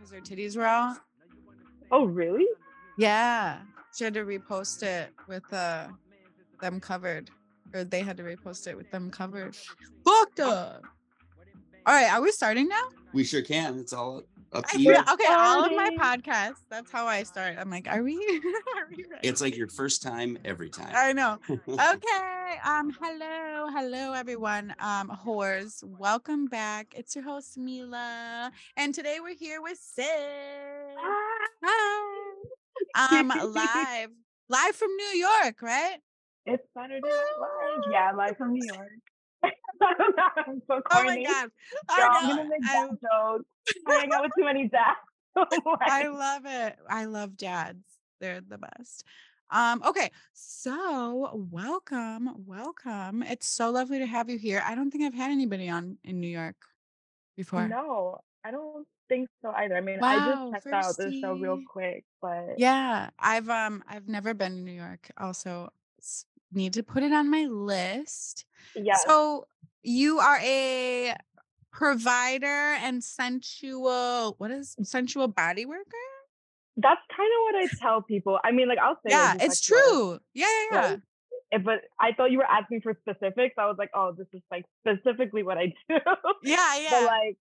because her titties were out. Oh, really? Yeah, she had to repost it with uh them covered, or they had to repost it with them covered. Fucked up. All right, are we starting now? We sure can. It's all up to you. okay, all of my podcasts. That's how I start. I'm like, are we? are we ready? It's like your first time every time. I know. Okay. Um. Hello. Hello, everyone. Um. Whores. Welcome back. It's your host Mila, and today we're here with Syd. Hi. Um. live, live from New York, right? It's Saturday Night Live. Yeah, live from New York. I'm so Oh my god. I I'm know. gonna make I, dad jokes. I hang out with too many dads. I love it. I love dads. They're the best. Um, okay, so welcome, welcome. It's so lovely to have you here. I don't think I've had anybody on in New York before. no, I don't think so either. I mean, Wow, I just checked out the show real quick, but Yeah, I've um I've never been to New York. Also, need to put it on my list. yeah. So you are a provider and sensual. What is sensual body worker? that's kind of what I tell people. I mean, like I'll say, Yeah, it's true. Yeah, yeah, yeah. but I thought you were asking for specifics. I was like, oh, this is like specifically what I do. Yeah, yeah. But like,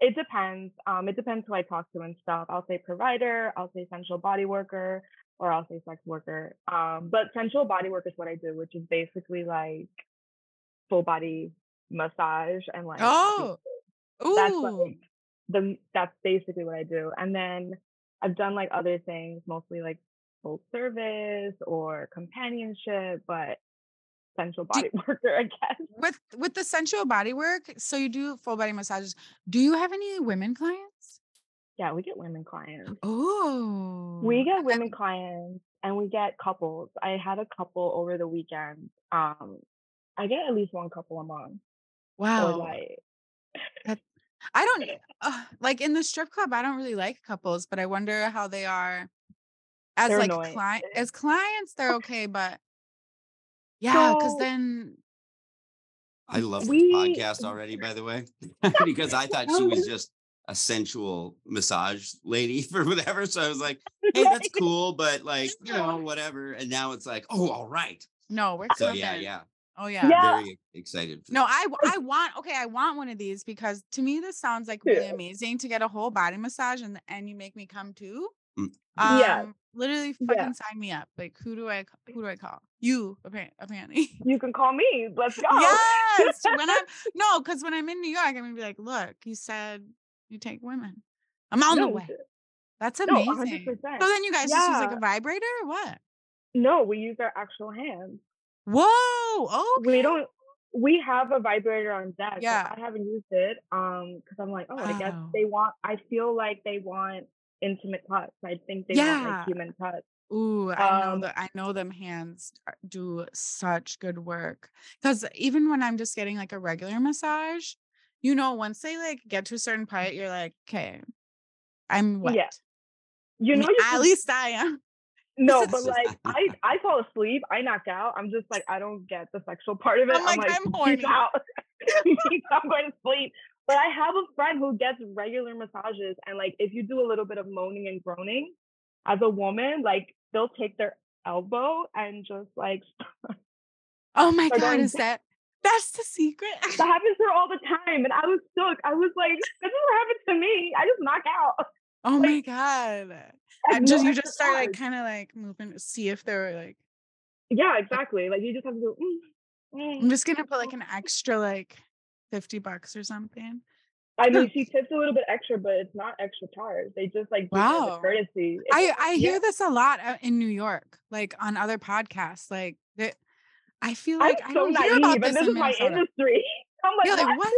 it depends. Um, it depends who I talk to and stuff. I'll say provider, I'll say sensual body worker, or I'll say sex worker. Um, but sensual body work is what I do, which is basically like full body massage and like oh, that's like the that's basically what I do. And then I've done like other things, mostly like full service or companionship, but sensual Do- body worker, I guess. with with the sensual body work. So you do full body massages. Do you have any women clients? Yeah, we get women clients. Oh, We get women clients and we get couples. I had a couple over the weekend. Um, I get at least one couple a month. Wow. like I don't uh, like in the strip club. I don't really like couples, but I wonder how they are as They're like client as clients. They're okay, but yeah, because So- then I love We- the podcast already, by the way, because I thought she was just a sensual massage lady for whatever. So I was like, hey, that's cool, but like, you know, whatever. And now it's like, oh, all right. no, we're So coming. yeah, yeah. Oh yeah. Yeah. Very excited. for No, this. I want okay, I want one of these because to me this sounds like really Yeah. amazing to get a whole body massage and and you make me come too. Mm. Um, Yeah. literally Yeah. fucking sign me up. Like who do I who do I call? You apparently. apparently. you can call me. Let's go. yes. When I'm no, because when I'm in New York, I'm gonna be like, look, you said you take women. I'm on the way. That's No, amazing. 100%. so then you guys just use like a vibrator or what? No, we use our actual hands. Whoa. Okay. We don't. We have a vibrator on deck. Yeah. I haven't used it. Um, because I'm like, oh, I guess they want. I feel like they want intimate touch. I think they want like human touch. Ooh, I know Um, that I know them hands do such good work. Because even when I'm just getting like a regular massage, you know, once they like get to a certain part, you're like, okay, I'm wet. Yeah. You know, you at can- least I am. No, but like I, I fall asleep, I knock out. I'm just like I don't get the sexual part of it. I'm like, I'm horny. out. I'm going to sleep. But I have a friend who gets regular massages, and like if you do a little bit of moaning and groaning, as a woman, like they'll take their elbow and just like Oh my god, is that that's the secret? that happens to her all the time. And I was shook. I was like, this never happened to me. I just knock out. oh my god. I Just no you just start like kind of like moving to see if they're like Yeah, exactly. Like you just have to go. Mm, mm. I'm just gonna put like an extra like 50 bucks or something. I mean, she tips a little bit extra, but it's not extra charge. They just like Wow. the courtesy. It's I I yeah. hear this a lot uh, in New York, like on other podcasts. Like that, I feel I'm like I don't hear naive, about and this this in is my Minnesota. industry. I'm like, You're like, what?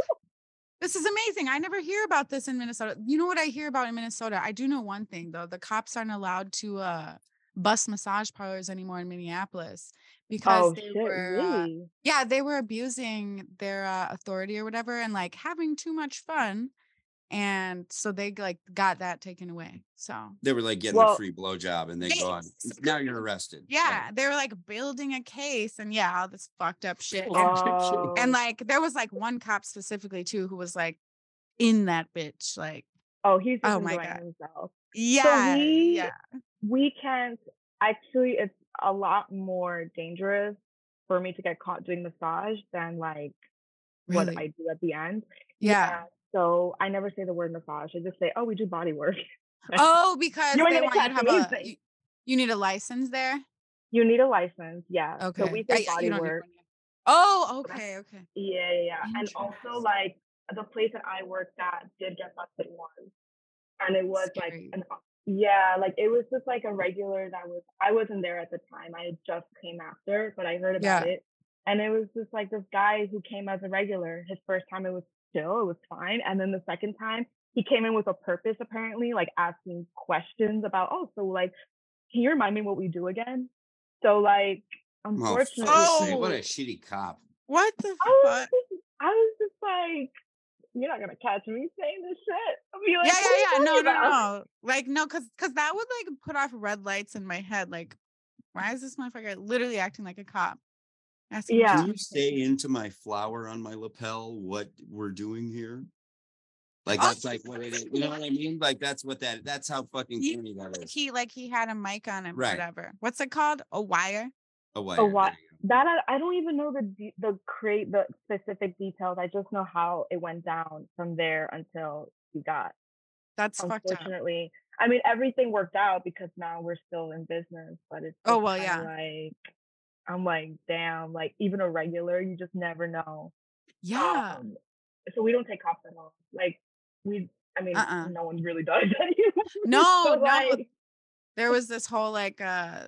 This is amazing. I never hear about this in Minnesota. You know what I hear about in Minnesota? I do know one thing though. The cops aren't allowed to uh bust massage parlors anymore in Minneapolis because Oh they shit! were uh, yeah, they were abusing their uh, authority or whatever and like having too much fun. And so they like got that taken away. So They were like getting Well- a free blowjob and they They- go on. Now you're arrested. yeah, they were like building a case and yeah, all this fucked up shit. And, Oh. and like there was like one cop specifically too who was like in that bitch, like Oh, he's Oh my enjoying God. himself. Yeah. we- yeah. We can't actually. It's a lot more dangerous for me to get caught doing massage than like what I do at the end. Yeah. So I never say the word massage. I just say, "Oh, we do body work." Oh, because You want you to have a you, you need a license there. You need a license, yeah. Okay. So we I- say you body work. Oh, okay, okay. Yeah, yeah, yeah. And also like the place that I worked at did get busted once. And it was Scary. like an yeah, like it was just like a regular that was I wasn't there at the time. I just came after, but I heard about Yeah. it. And it was just like this guy who came as a regular. His first time it was chill, it was fine. And then the second time he came in with a purpose apparently, like asking questions about, oh, so like can you remind me what we do again? So like Oh, unfortunately fuck's sake, what Oh. a shitty cop. What the I was, fuck? just, I was just like, you're not gonna catch me saying this shit. I'll be like, yeah, "What are you yeah, yeah. No, no, no. Like, no, because because that would like put off red lights in my head. Like, why is this motherfucker literally acting like a cop? Asking Yeah. Can you questions. say into my flower on my lapel what we're doing here? Like Oh. that's like what it is. You know what I mean? Like that's what that that's how fucking He- corny that is. He like he had a mic on him, Right. whatever. What's it called? A wire. A wire. What? there you That I, I don't even know the de- the create the specific details. I just know how it went down from there until he got. That's fucked up. Unfortunately, I mean everything worked out because now we're still in business, but it's Oh, well, yeah. Like I'm like, damn, like even a regular, you just never know. Yeah. Um, so we don't take cops at all. Like we, I mean, Uh-uh. no one really does anymore. No, So, no. like, there was this whole like uh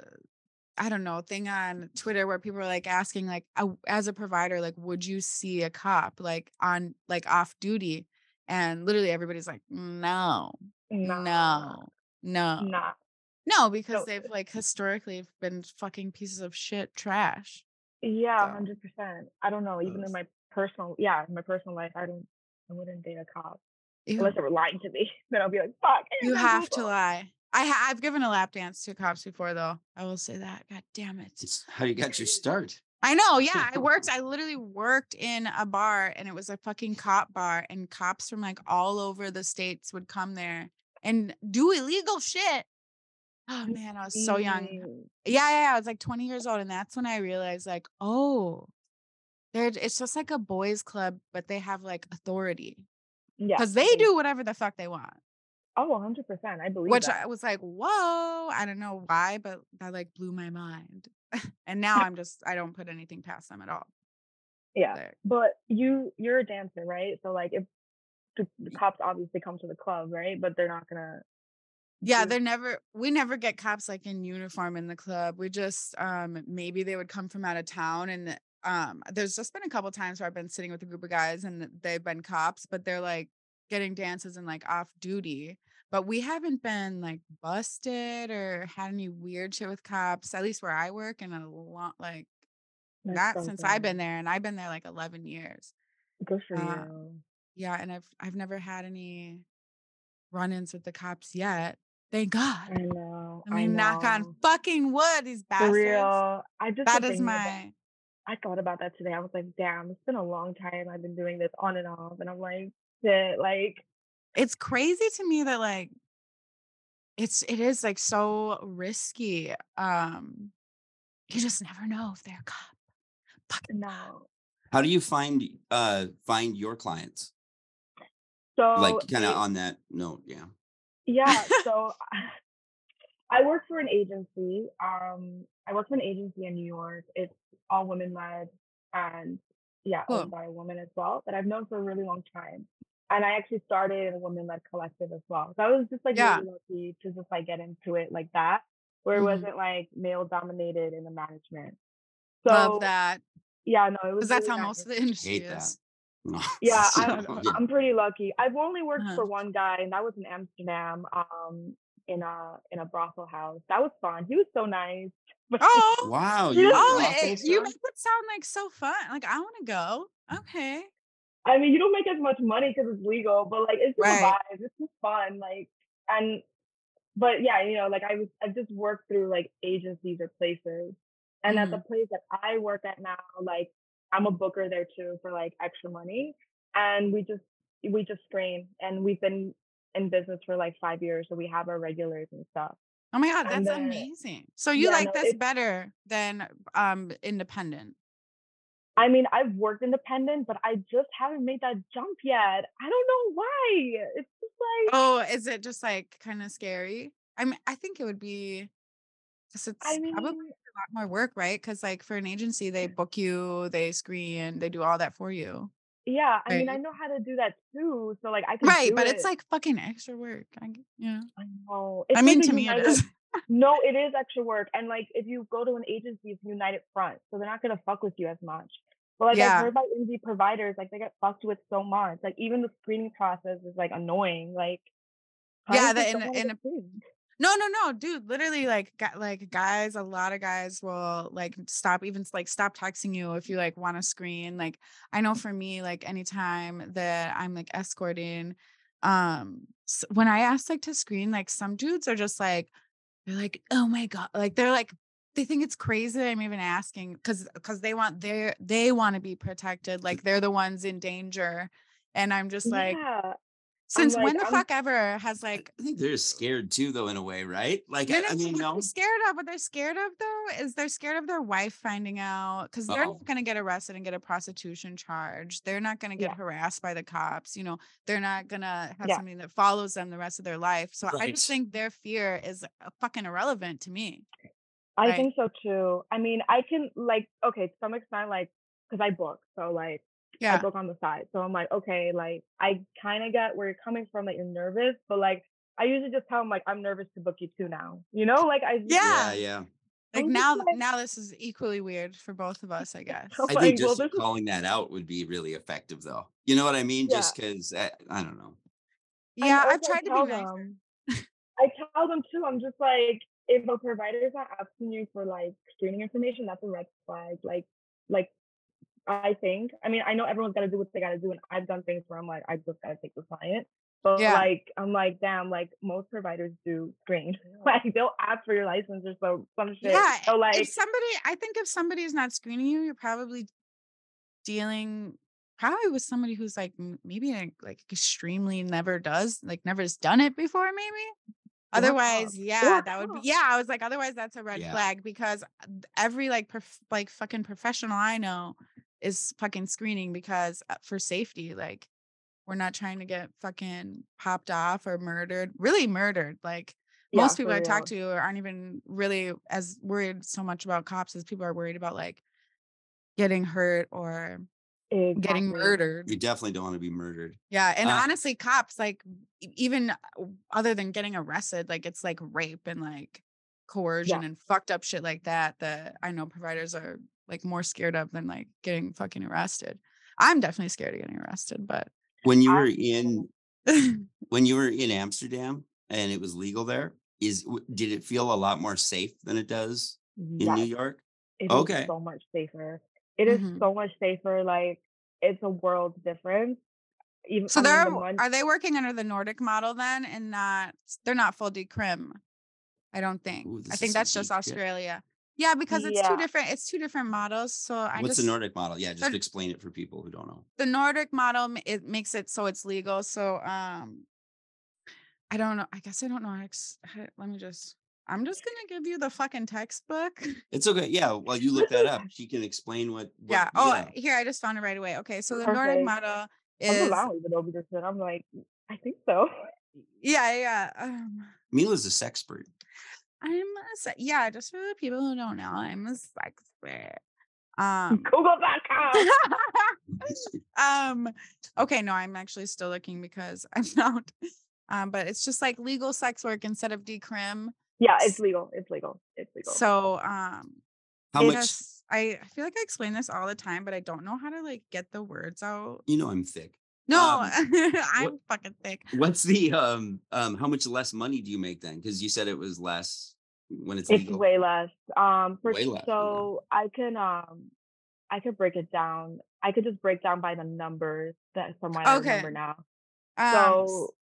I don't know thing on Twitter where people were like asking like as a provider like would you see a cop like on like off duty and literally everybody's like no nah, no no nah. No because So- they've like historically been fucking pieces of shit trash Yeah, So- hundred percent. I don't know. Even in my personal, yeah, in my personal life, I don't, I wouldn't date a cop Ew. unless they were lying to me. Then I'll be like, fuck. You have to lie I ha- I've given a lap dance to cops before though I will say that god damn it It's how you got your start. I know. Yeah. I worked, I literally worked in a bar and it was a fucking cop bar, and cops from like all over the states would come there and do illegal shit. Oh man, I was so young. Yeah, yeah. I was like 20 years old. And that's when I realized, like, oh, they're it's just like a boys' club, but they have like authority. Yeah. Because they do whatever the fuck they want. Oh, 100 percent. I believe Which that. I was like, whoa. I don't know why, but that like blew my mind. and now I'm just I don't put anything past them at all. yeah. But you, you're a dancer, right? So like, if the, the cops obviously come to the club, right? But they're not gonna. Yeah, they're never we never get cops like in uniform in the club. We just um maybe they would come from out of town and um there's just been a couple times where I've been sitting with a group of guys and they've been cops, but they're like getting dances and like off duty. But we haven't been like busted or had any weird shit with cops, at least where I work and a lot like that's not since I've been there and I've been there like 11 years. Good for uh, you. Yeah, and I've I've never had any run-ins with the cops yet. Thank God. I know. I mean, knock know. on fucking wood, these bastards. For real. I just That been about- my I thought about that today. I was like, damn, it's been a long time I've been doing this on and off. And I'm like, shit, like, it's crazy to me that like it's it is like so risky. Um you just never know if they're a cop. Fucking no. How do you find uh find your clients? So like kind of on that note, yeah. Yeah, so I work for an agency. Um, I work for an agency in New York. It's all women led and yeah, Cool. owned by a woman as well that I've known for a really long time. And I actually started a women led collective as well. So I was just like Yeah. really lucky to just like get into it like that, where it Mhm. wasn't like male dominated in the management. So Love that. yeah, no, it was Because that's how nice. most of the industry Hate that. is. No. Yeah, I I'm. I'm pretty lucky. I've only worked Uh-huh. for one guy, and that was in Amsterdam, um, in a in a brothel house. That was fun. He was so nice. Oh, Wow, you're oh it- you make it sound like so fun. Like I want to go. Okay. I mean, you don't make as much money because it's legal, but like it's just Right. a vibe. It's just fun. Like and but yeah, you know, like I was I've just worked through like agencies or places. And at the Mm-hmm. place that I work at now, like I'm a booker there too for like extra money. And we just we just screen and we've been in business for like five years, so we have our regulars and stuff. Oh my god, that's then- amazing. So you Yeah, like no, this better than um independent? I mean, I've worked independent, but I just haven't made that jump yet. I don't know why. It's just like Oh, is it just like kind of scary? I mean, I think it would be because it's I mean, probably lot more work, right? Because like for an agency, they mm. book you, they screen, they do all that for you. yeah. I mean, I know how to do that too. So like I can Right, but it. it's like fucking extra work. I, yeah. I know. I It's mean, like to me, it United- is. No, it is extra work. And like if you go to an agency, it's United Front, so they're not gonna fuck with you as much. But like Yeah. I've heard by indie providers, like they get fucked with so much. Like even the screening process is like annoying. Like Yeah, the in- in-. No, no, no, dude. Literally, like, gu- like guys, a lot of guys will like stop, even like stop texting you if you like want to screen. Like, I know for me, like anytime that I'm like escorting, um, s- when I ask like to screen, like some dudes are just like, they're like, oh my god, like they're like, they think it's crazy. I'm even asking because because they want their they want to be protected, like they're the ones in danger, and I'm just like, yeah. Since when the I'm- fuck ever has like I think they're scared too, though, in a way, right? Like, I, I mean, no. scared of, what they're scared of though, is they're scared of their wife finding out because they're not going to get arrested and get a prostitution charge. They're not going to get Yeah. harassed by the cops. You know, they're not going to have Yeah. something that follows them the rest of their life. So I just think their fear is uh, fucking irrelevant to me. I Right. think so too. I mean, I can like okay, to some extent, like because I book, so like I Yeah. book on the side. So I'm like, okay, like I kind of get where you're coming from, like you're nervous, but like I usually just tell them like I'm nervous to book you too now. You know, like I Yeah. Yeah, yeah. Like I'm now, like- now this is equally weird for both of us, I guess. I think well, just this calling that out would be really effective, though. You know what I mean? Yeah. Just because I, eh, I don't know. Yeah, I've tried to be nice. them- I tell them too. I'm just like, if a provider is not asking you for like screening information, that's a red flag. Like, like I think. I mean, I know everyone's got to do what they got to do, and I've done things where I'm like, I just got to take the client. But Yeah. like, I'm like, damn, like most providers do screen. like they'll ask for your license or so some shit. Yeah, So like, if somebody, I think if somebody is not screening you, you're probably dealing probably with somebody who's like maybe like, like extremely never does, like never has done it before, maybe. Otherwise, cops. yeah, that would be yeah. I was like, otherwise, that's a red Yeah. flag because uh, every like prof- like fucking professional I know is fucking screening because uh, for safety, like we're not trying to get fucking popped off or murdered, really murdered. Like yeah, most people for I talk to aren't even really as worried so much about cops as people are worried about like getting hurt or getting murdered. You definitely don't want to be murdered. Yeah, and Uh, honestly, cops like even uh, other than getting arrested, like it's like rape and like coercion and fucked up shit like that that I know providers are like more scared of than like getting fucking arrested. I'm definitely scared of getting arrested, but When you were in when you were in Amsterdam and it was legal there, is did it feel a lot more safe than it does in Yes. New York? It is Okay. so much safer. It is Mhm. so much safer. Like it's a world difference. Even so I mean, they're the are they working under the Nordic model then and not they're not full decrim? I don't think. Ooh, I think that's just. Australia. Yeah, because it's two different it's two different models. So I What's just the Nordic model? Yeah, just explain it for people who don't know. the Nordic model it makes it so it's legal. So um I don't know. I guess I don't know. how to Let me just I'm just gonna give you the fucking textbook. It's okay. Yeah, well, you look that up. She can explain what. what yeah. Oh, here I just found it right away. Okay, so the Nordic Perfect. model I'm is allowing it over this. I'm like, I think so. yeah, yeah. Um, Mila's a sexpert. I'm a, se- yeah. Just for the people who don't know, I'm a sex expert. Um, Google.com. um okay no i'm actually still looking because i found um but it's just like legal sex work instead of decrim Yeah, it's legal. It's legal. It's legal. so um How much? has- I, I feel like i explain this all the time but i don't know how to like get the words out You know, I'm thick. no Um, i'm fucking thick What's the um um? How much less money do you make then? Because you said it was less when it's it's legal. way less. Um, for, Way less, okay. so I can um, I could break it down. I could just break down by the numbers that from what I Okay. remember now. um, So,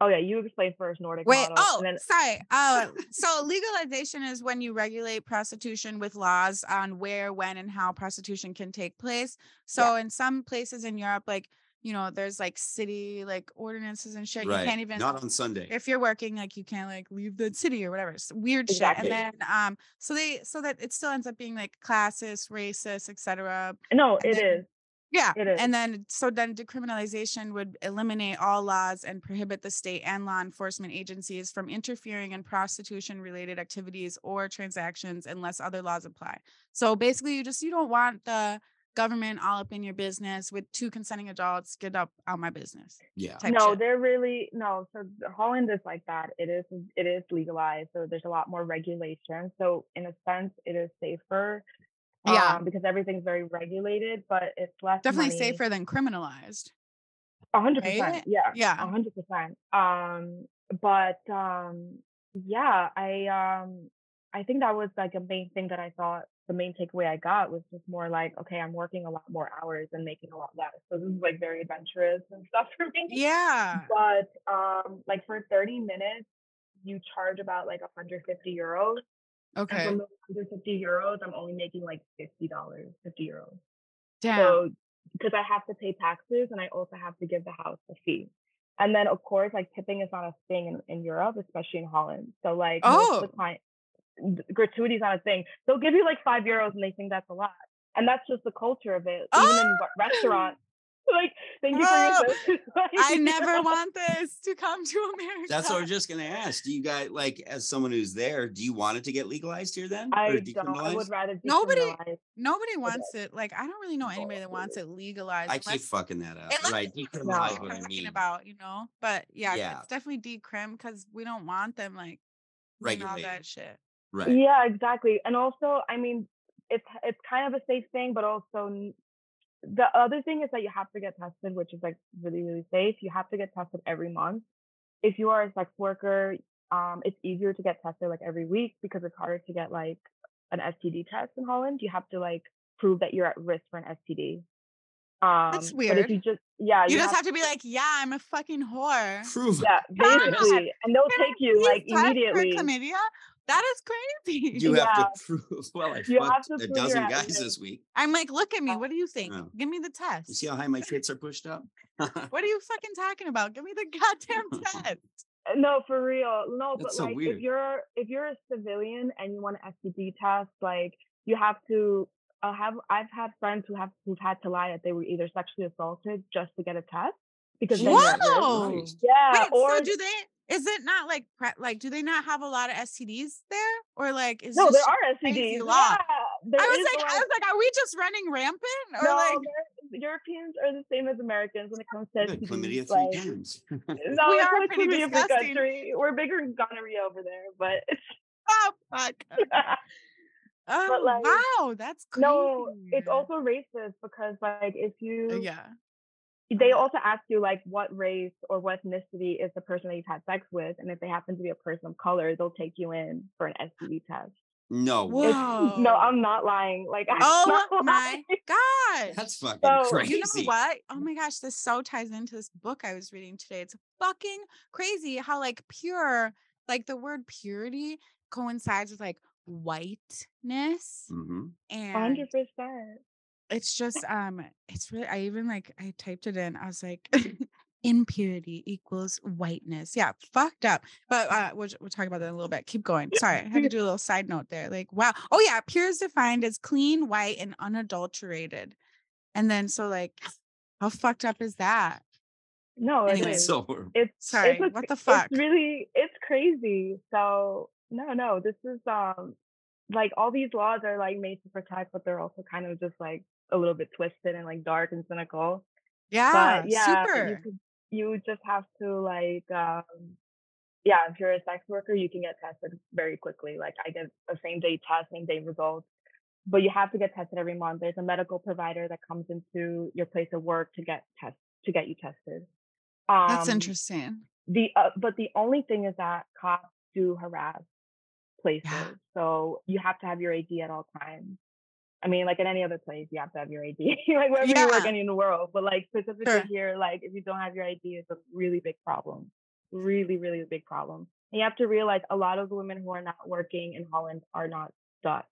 oh yeah, you explain first Nordic Wait, oh, then, sorry. Uh, so legalization is when you regulate prostitution with laws on where, when, and how prostitution can take place. So in some places in Europe, like you know, there's like city like ordinances and shit. right. You can't even Not on Sunday. if you're working, like you can't like leave the city or whatever. It's weird Exactly. shit. And then um, so they so that it still ends up being like classist, racist, etc. No, And it then- is. Yeah. It is. And then so then decriminalization would eliminate all laws and prohibit the state and law enforcement agencies from interfering in prostitution related activities or transactions unless other laws apply. So basically you just you don't want the government all up in your business with two consenting adults, get up out my business. yeah. no, shit. they're really no. So Holland is like that. It is it is legalized, so there's a lot more regulation. So in a sense, it is safer. Yeah. um, because everything's very regulated, but it's less Definitely money. safer than criminalized. A hundred right? percent. Yeah. Yeah. A hundred percent. Um, but um, yeah, I um, I think that was like a main thing that I thought the main takeaway I got was just more like, okay, I'm working a lot more hours and making a lot less. So this is like very adventurous and stuff for me. Yeah. But um, like for 30 minutes, you charge about like 150 euros. Okay. And from those 150 euros, I'm only making like $50, 50 euros. Damn. So because I have to pay taxes and I also have to give the house a fee. And then of course, like tipping is not a thing in, in Europe, especially in Holland. So like most of Oh. the client gratuity is not a thing. They'll give you like five euros and they think that's a lot. And that's just the culture of it. Even in Oh. re- restaurants. Like, thank you for Oh, your service. Like, I you never know? want this to come to America. That's what I was just gonna ask. Do you guys like as someone who's there, do you want it to get legalized here then? I don't. I would rather Nobody- Nobody wants it. Like I don't really know anybody that wants oh. it legalized. I keep fucking that up. unless Right. Decriminalize what what I mean. about, you know. But yeah, Yeah. it's definitely decrim because we don't want them like doing all that shit. Right. Yeah, exactly. And also, I mean, it's it's kind of a safe thing, but also the other thing is that you have to get tested, which is like really really safe. You have to get tested every month. If you are a sex worker, um, it's easier to get tested like every week because it's harder to get like an STD test in Holland. You have to like prove that you're at risk for an STD. Um, That's But weird. if you just yeah, You, just have to be like, yeah, I'm a fucking whore. Prove yeah, God. basically, and they'll Can take you please like test for immediately. chlamydia. That is crazy. you have Yeah. to prove well, I You have fucked a dozen guys this week. I'm like, look at me. Uh, What do you think? Oh. Give me the test. You see how high my tits are pushed up? What are you fucking talking about? Give me the goddamn test. No, for real. No, but so like weird. if you're if you're a civilian and you want an STD test, like you have to uh, have I've had friends who have who've had to lie that they were either sexually assaulted just to get a test because then you're at risk. Whoa. Yeah, Wait, or so do they? Is it not like pre- like? Do they not have a lot of STDs there, or like is no, this there are STDs. law? Yeah, there I was like, a I lot- was like, are we just running rampant, or no, like Europeans are the same as Americans when it comes to STDs. Chlamydia three like- times. No, we are pretty chlamydia free disgusting. country. We're bigger than gonorrhea over there, but it's oh fuck? Oh like, wow, that's crazy. no, it's also racist because like if you yeah. They also ask you like what race or what ethnicity is the person that you've had sex with, and if they happen to be a person of color, they'll take you in for an STD test. No way. No, I'm not lying. Like, I'm Oh not my lying. god. That's fucking So, crazy. You know what? Oh my gosh, this so ties into this book I was reading today. It's fucking crazy how like pure, like the word purity coincides with like whiteness Mhm. and hundred percent. It's just um it's really I even like I typed it in. I was like impurity equals whiteness. Yeah, fucked up. But uh we'll, we'll talk about that in a little bit. Keep going. Sorry, I had to do a little side note there. Like, wow. Oh yeah, pure is defined as clean, white, and unadulterated. And then so like how fucked up is that? No, Anyway, is. So it's Sorry, it's a- what the fuck? It's really it's crazy. So no, no, this is um like all these laws are like made to protect, but they're also kind of just like a little bit twisted and like dark and cynical. Yeah, but yeah, super. you could, you just have to like um yeah, if you're a sex worker, you can get tested very quickly. Like I get a same day test, same day results. But you have to get tested every month. There's a medical provider that comes into your place of work to get test to get you tested. Um, That's interesting. the uh, but the only thing is that cops do harass places so you have to have your ID at all times i mean like in any other place you have to have your ID, like wherever you work Yeah. any in the world but like specifically Sure. here like if you don't have your id it's a really big problem really really big problem and you have to realize a lot of the women who are not working in holland are not dutch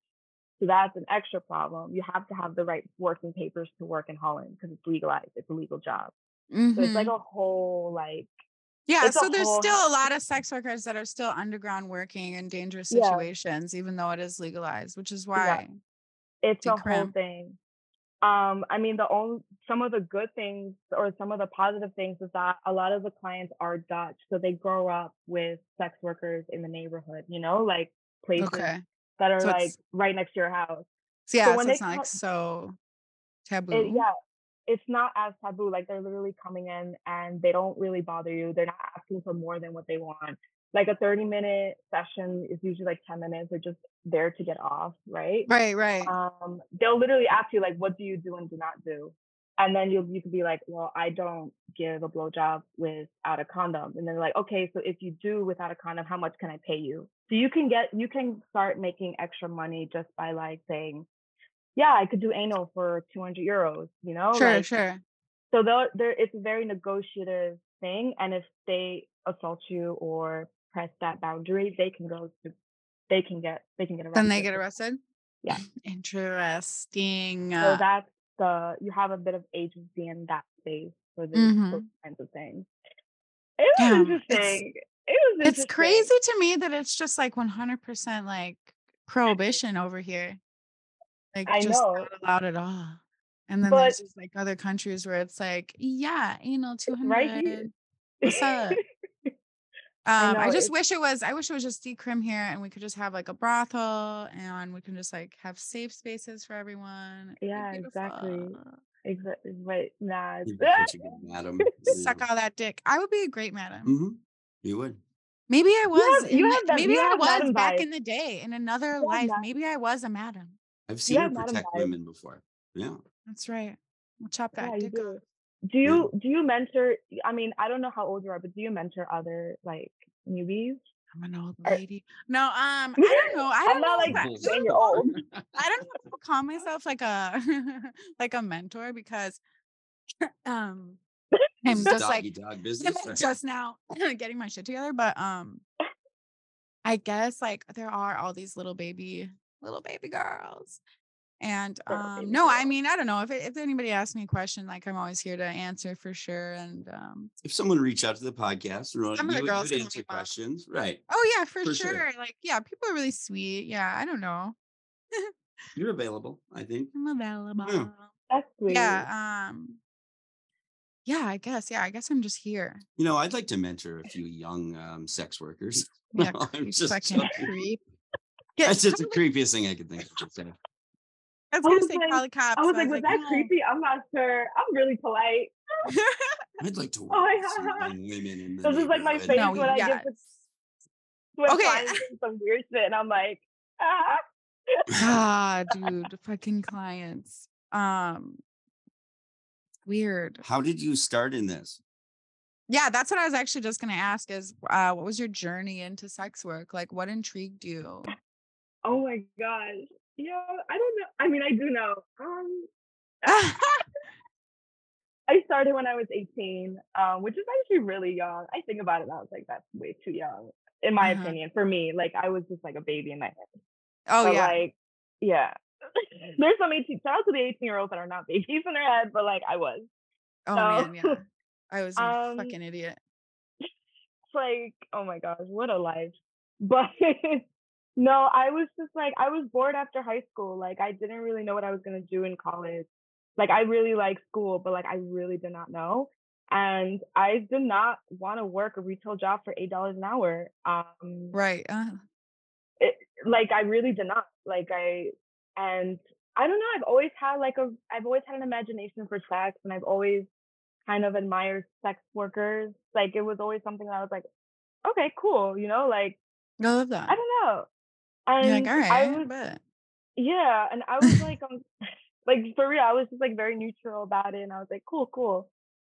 so that's an extra problem you have to have the right working papers to work in holland because it's legalized it's a legal job So it's like Mhm. a whole like Yeah, it's so there's whole still a lot of sex workers that are still underground working in dangerous yeah, situations, even though it is legalized, which is yeah. It's a whole thing. Um, I mean, the only some of the good things or some of the positive things is that a lot of the clients are Dutch, so they grow up with sex workers in the neighborhood, you know, like places Okay. that are So like right next to your house. so So yeah, when so it's not like so it, taboo. yeah, it's not as taboo. Like they're literally coming in and they don't really bother you. They're not asking for more than what they want. Like a 30 minute session is usually like 10 minutes. They're just there to get off, right? Right, right. um, they'll literally ask you like, what do you do and do not do? And then you you could be like, well, I don't give a blowjob without a condom. And they're like, okay, so if you do without a condom, how much can I pay you? So you can get you can start making extra money just by like saying, yeah, I could do anal for 200 euros. You know, Sure, like sure. so there it's a very negotiative thing. And if they assault you or press that boundary, they can go to they can get they can get arrested. Then they get arrested. Yeah. Interesting. So Uh, that's the you have a bit of agency in that space for these mhm. those kinds of things. It was Damn, it's interesting. It was it's crazy to me that it's just like 100% like prohibition over here. Like I just know, not allowed at all. And then but there's just like other countries where it's like, yeah, right here, 200. What's up? I Um, I know just it's wish it was, I wish it was just decrim here and we could just have like a brothel and we can just like have safe spaces for everyone. Yeah, exactly, exactly. But nah, it's such a good madam. Suck all that dick. I would be a great madam. hmm You would. Maybe I you was have you in, have them. maybe You I was back vibes. in the day in another You life. that. Maybe I was a madam. I've You seen her protect vibes. women before. Yeah. That's right. We'll chop that you dick off. Do. Do Yeah. you do you mentor? I mean, I don't know how old you are, but do you mentor other like newbies? I'm an old lady. No, um, I don't know. I I'm don't know like I, I saying don't you're know. old. I don't know if I'll call myself like a like a mentor because um I'm just doggy like dog business. just now getting my shit together. But um I guess like there are all these little baby little baby girls. And um no, I mean I don't know if it, if anybody asks me a question, like I'm always here to answer for sure. And um If someone reached out to the podcast, or some of the you girls you'd answer questions, right? Oh yeah, for For sure. sure. Like yeah, people are really sweet. Yeah, I don't know. You're available, I think. I'm Yeah. available. That's sweet. Yeah, um yeah, I guess. Yeah, I guess I'm just here. You know, I'd like to mentor a few young um, sex workers. Yeah, No, I'm just fucking joking. creep. Get That's just the creepiest thing I could think of to say. I was I gonna was say like, call the cops, I was but like, was was like, that no. creepy? I'm not sure. I'm really polite. I'd like to work Oh my god. women in the This is like my neighborhood. face no, when I get yes. to when Okay. clients do some weird shit, and I'm like, ah. Ah, dude, fucking clients. Um, weird. How did you start in this? Yeah, that's what I was actually just gonna ask is uh what was your journey into sex work? Like what intrigued you? oh my gosh. Yeah, I don't know. I mean, I do know. Um, I started when I was 18, um, which is actually really young. I think about it now. It's like that's way too young, in my Uh-huh. opinion. For me, like I was just like a baby in my head. Oh but yeah. like, yeah. There's some 18. Shout out to the 18 year olds that are not babies in their head, but like I was. Oh So man, yeah. I was a um, fucking idiot. it's like, oh my gosh, what a life. But no, I was just like, I was bored after high school. Like, I didn't really know what I was going to do in college. Like, I really liked school, but like, I really did not know. And I did not want to work a retail job for $8 an hour. Um, Right. Uh, it, like, I really did not. Like, I, and I don't know, I've always had like a, I've always had an imagination for sex and I've always kind of admired sex workers. Like, it was always something that I was like, okay, cool, you know, like, I love that. I don't know. You're like, And all right, I I was, bet. yeah, and I was like, um, like for real, I was just like very neutral about it, and I was like, cool, cool.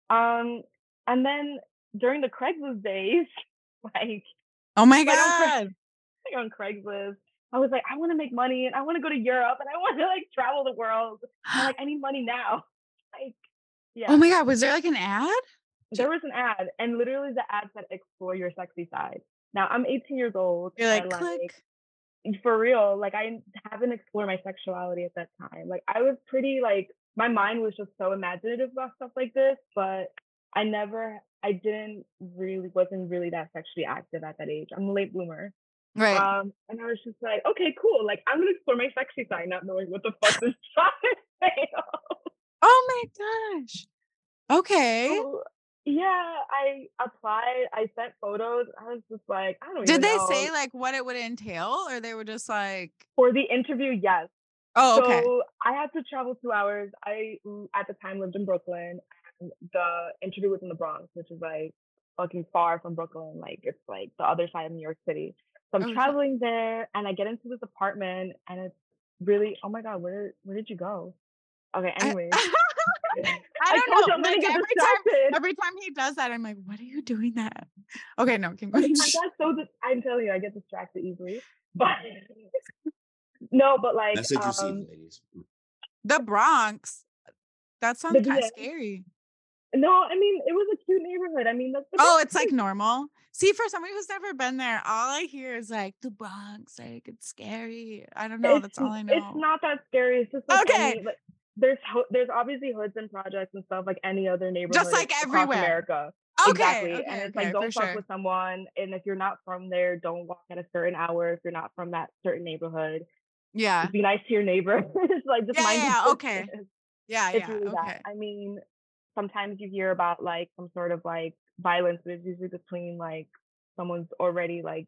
Um, and then during the Craigslist days, like, Oh my like on, Cra- god. like on Craigslist, I was like, I want to make money, and I want to go to Europe, and I want to like travel the world, and like I need money now. Like, yeah, Oh my god, was there like an ad? there was an ad, and literally the ad said explore your sexy side. Now I'm 18 years old, You're like and like click. For real like i haven't explored my sexuality at that time like i was pretty like my mind was just so imaginative about stuff like this but I never, I didn't really, wasn't really that sexually active at that age. I'm a late bloomer. Right. Um, and I was just like, okay, cool. Like, I'm gonna explore my sexy side, not knowing what the fuck this child is. oh my gosh. Okay. So, yeah, I applied. I sent photos. I was just like, I don't. Know Did they know. say like what it would entail, or they were just like, for the interview? Yes. "Oh, okay, So I had to travel two hours. I at the time lived in Brooklyn, and the interview was in the Bronx, which is like fucking far from Brooklyn. Like it's like the other side of New York City. So I'm oh, Okay. traveling there, and I get into this apartment, and it's really, oh my god, where where did you go? Okay, anyways. I don't told you know. I'm Like every time, every time he does that, I'm like, "What are you doing that?" Okay, no, keep I going. got so dis- I'm telling you, I get distracted easily. But no, but like Message um, received, ladies. the Bronx. That sounds kind yeah. of scary. no, I mean it was a cute neighborhood. I mean that's the Oh, best it's like normal. See, for somebody who's never been there, all I hear is like the Bronx, like it's scary. I don't know. That's all I know. It's not that scary. It's just like Okay. any, like, there's ho- there's obviously hoods and projects and stuff like any other neighborhood just like everywhere. America. okay, exactly. okay, and it's okay, like don't fuck sure. with someone, and if you're not from there, don't walk at a certain hour if you're not from that certain neighborhood. Yeah, Be nice to your neighbor. it's like just Yeah, mind yeah, your okay. yeah, it's yeah. really Okay. that. I mean, sometimes you hear about like some sort of like violence, but it's usually between like someone's already like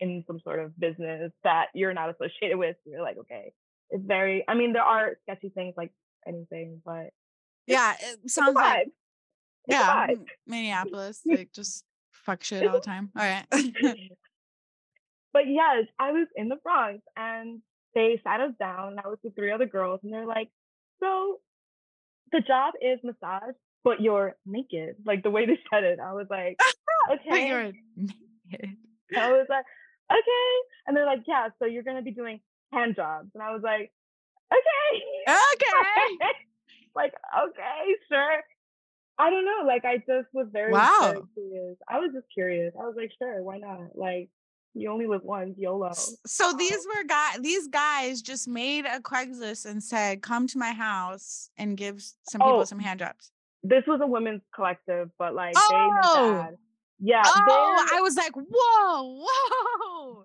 in some sort of business that you're not associated with. You're like, okay, it's very. I mean, there are sketchy things like anything, but Yeah, it sounds like. Yeah, Minneapolis, like just fuck shit all the time. All right. but yes, I was in the Bronx and they sat us down. And I was with three other girls, and they're like, "So, the job is massage, but you're naked." Like the way they said it, I was like, "Okay." you're naked. I was like, "Okay," and they're like, "Yeah, so you're gonna be doing hand jobs," and I was like, "Okay." Okay. like, okay, sure. I don't know. Like, I just was very, very Wow. curious. I was just curious. I was like, sure, why not? Like, you only live once, YOLO. So um these were guys. These guys just made a Craigslist and said, "Come to my house and give some people Oh, some hand jobs." This was a women's collective, but like they Oh! that. Yeah. Oh, I was like, "Whoa, whoa."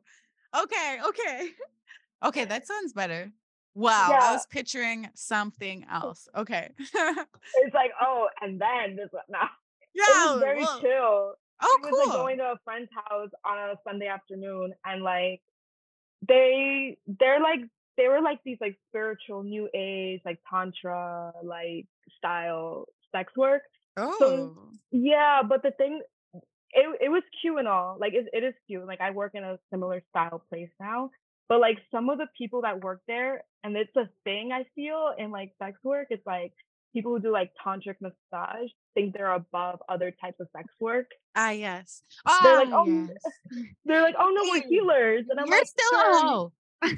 Okay, okay, okay. That sounds better. Wow, I was picturing something else. Okay. it's like, oh, and then this one. No, yeah. it was very well- chill. Oh, it was like going to a friend's house on a Sunday afternoon and like they they're like they were like these like spiritual new age like tantra like style sex work. oh. Yeah, but the thing it it was cute and all. Like it, it is cute. Like I work in a similar style place now. But like some of the people that work there, and it's a thing I feel in like sex work, it's like people who do like tantric massage think they're above other types of sex work. Ah, yes. Oh, They're like, oh, yes. They're like, oh no, we're healers. And I'm You're like, still sure, a hoe. That's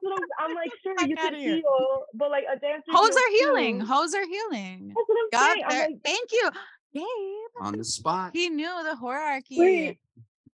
what I'm, I'm like, sure, Fuck you can heal, but like a dancer. Hoes heals are healing. too. Hoes are healing. That's what I'm God, saying. I'm like, thank you, Gabe. On the spot. He knew the hierarchy, Wait,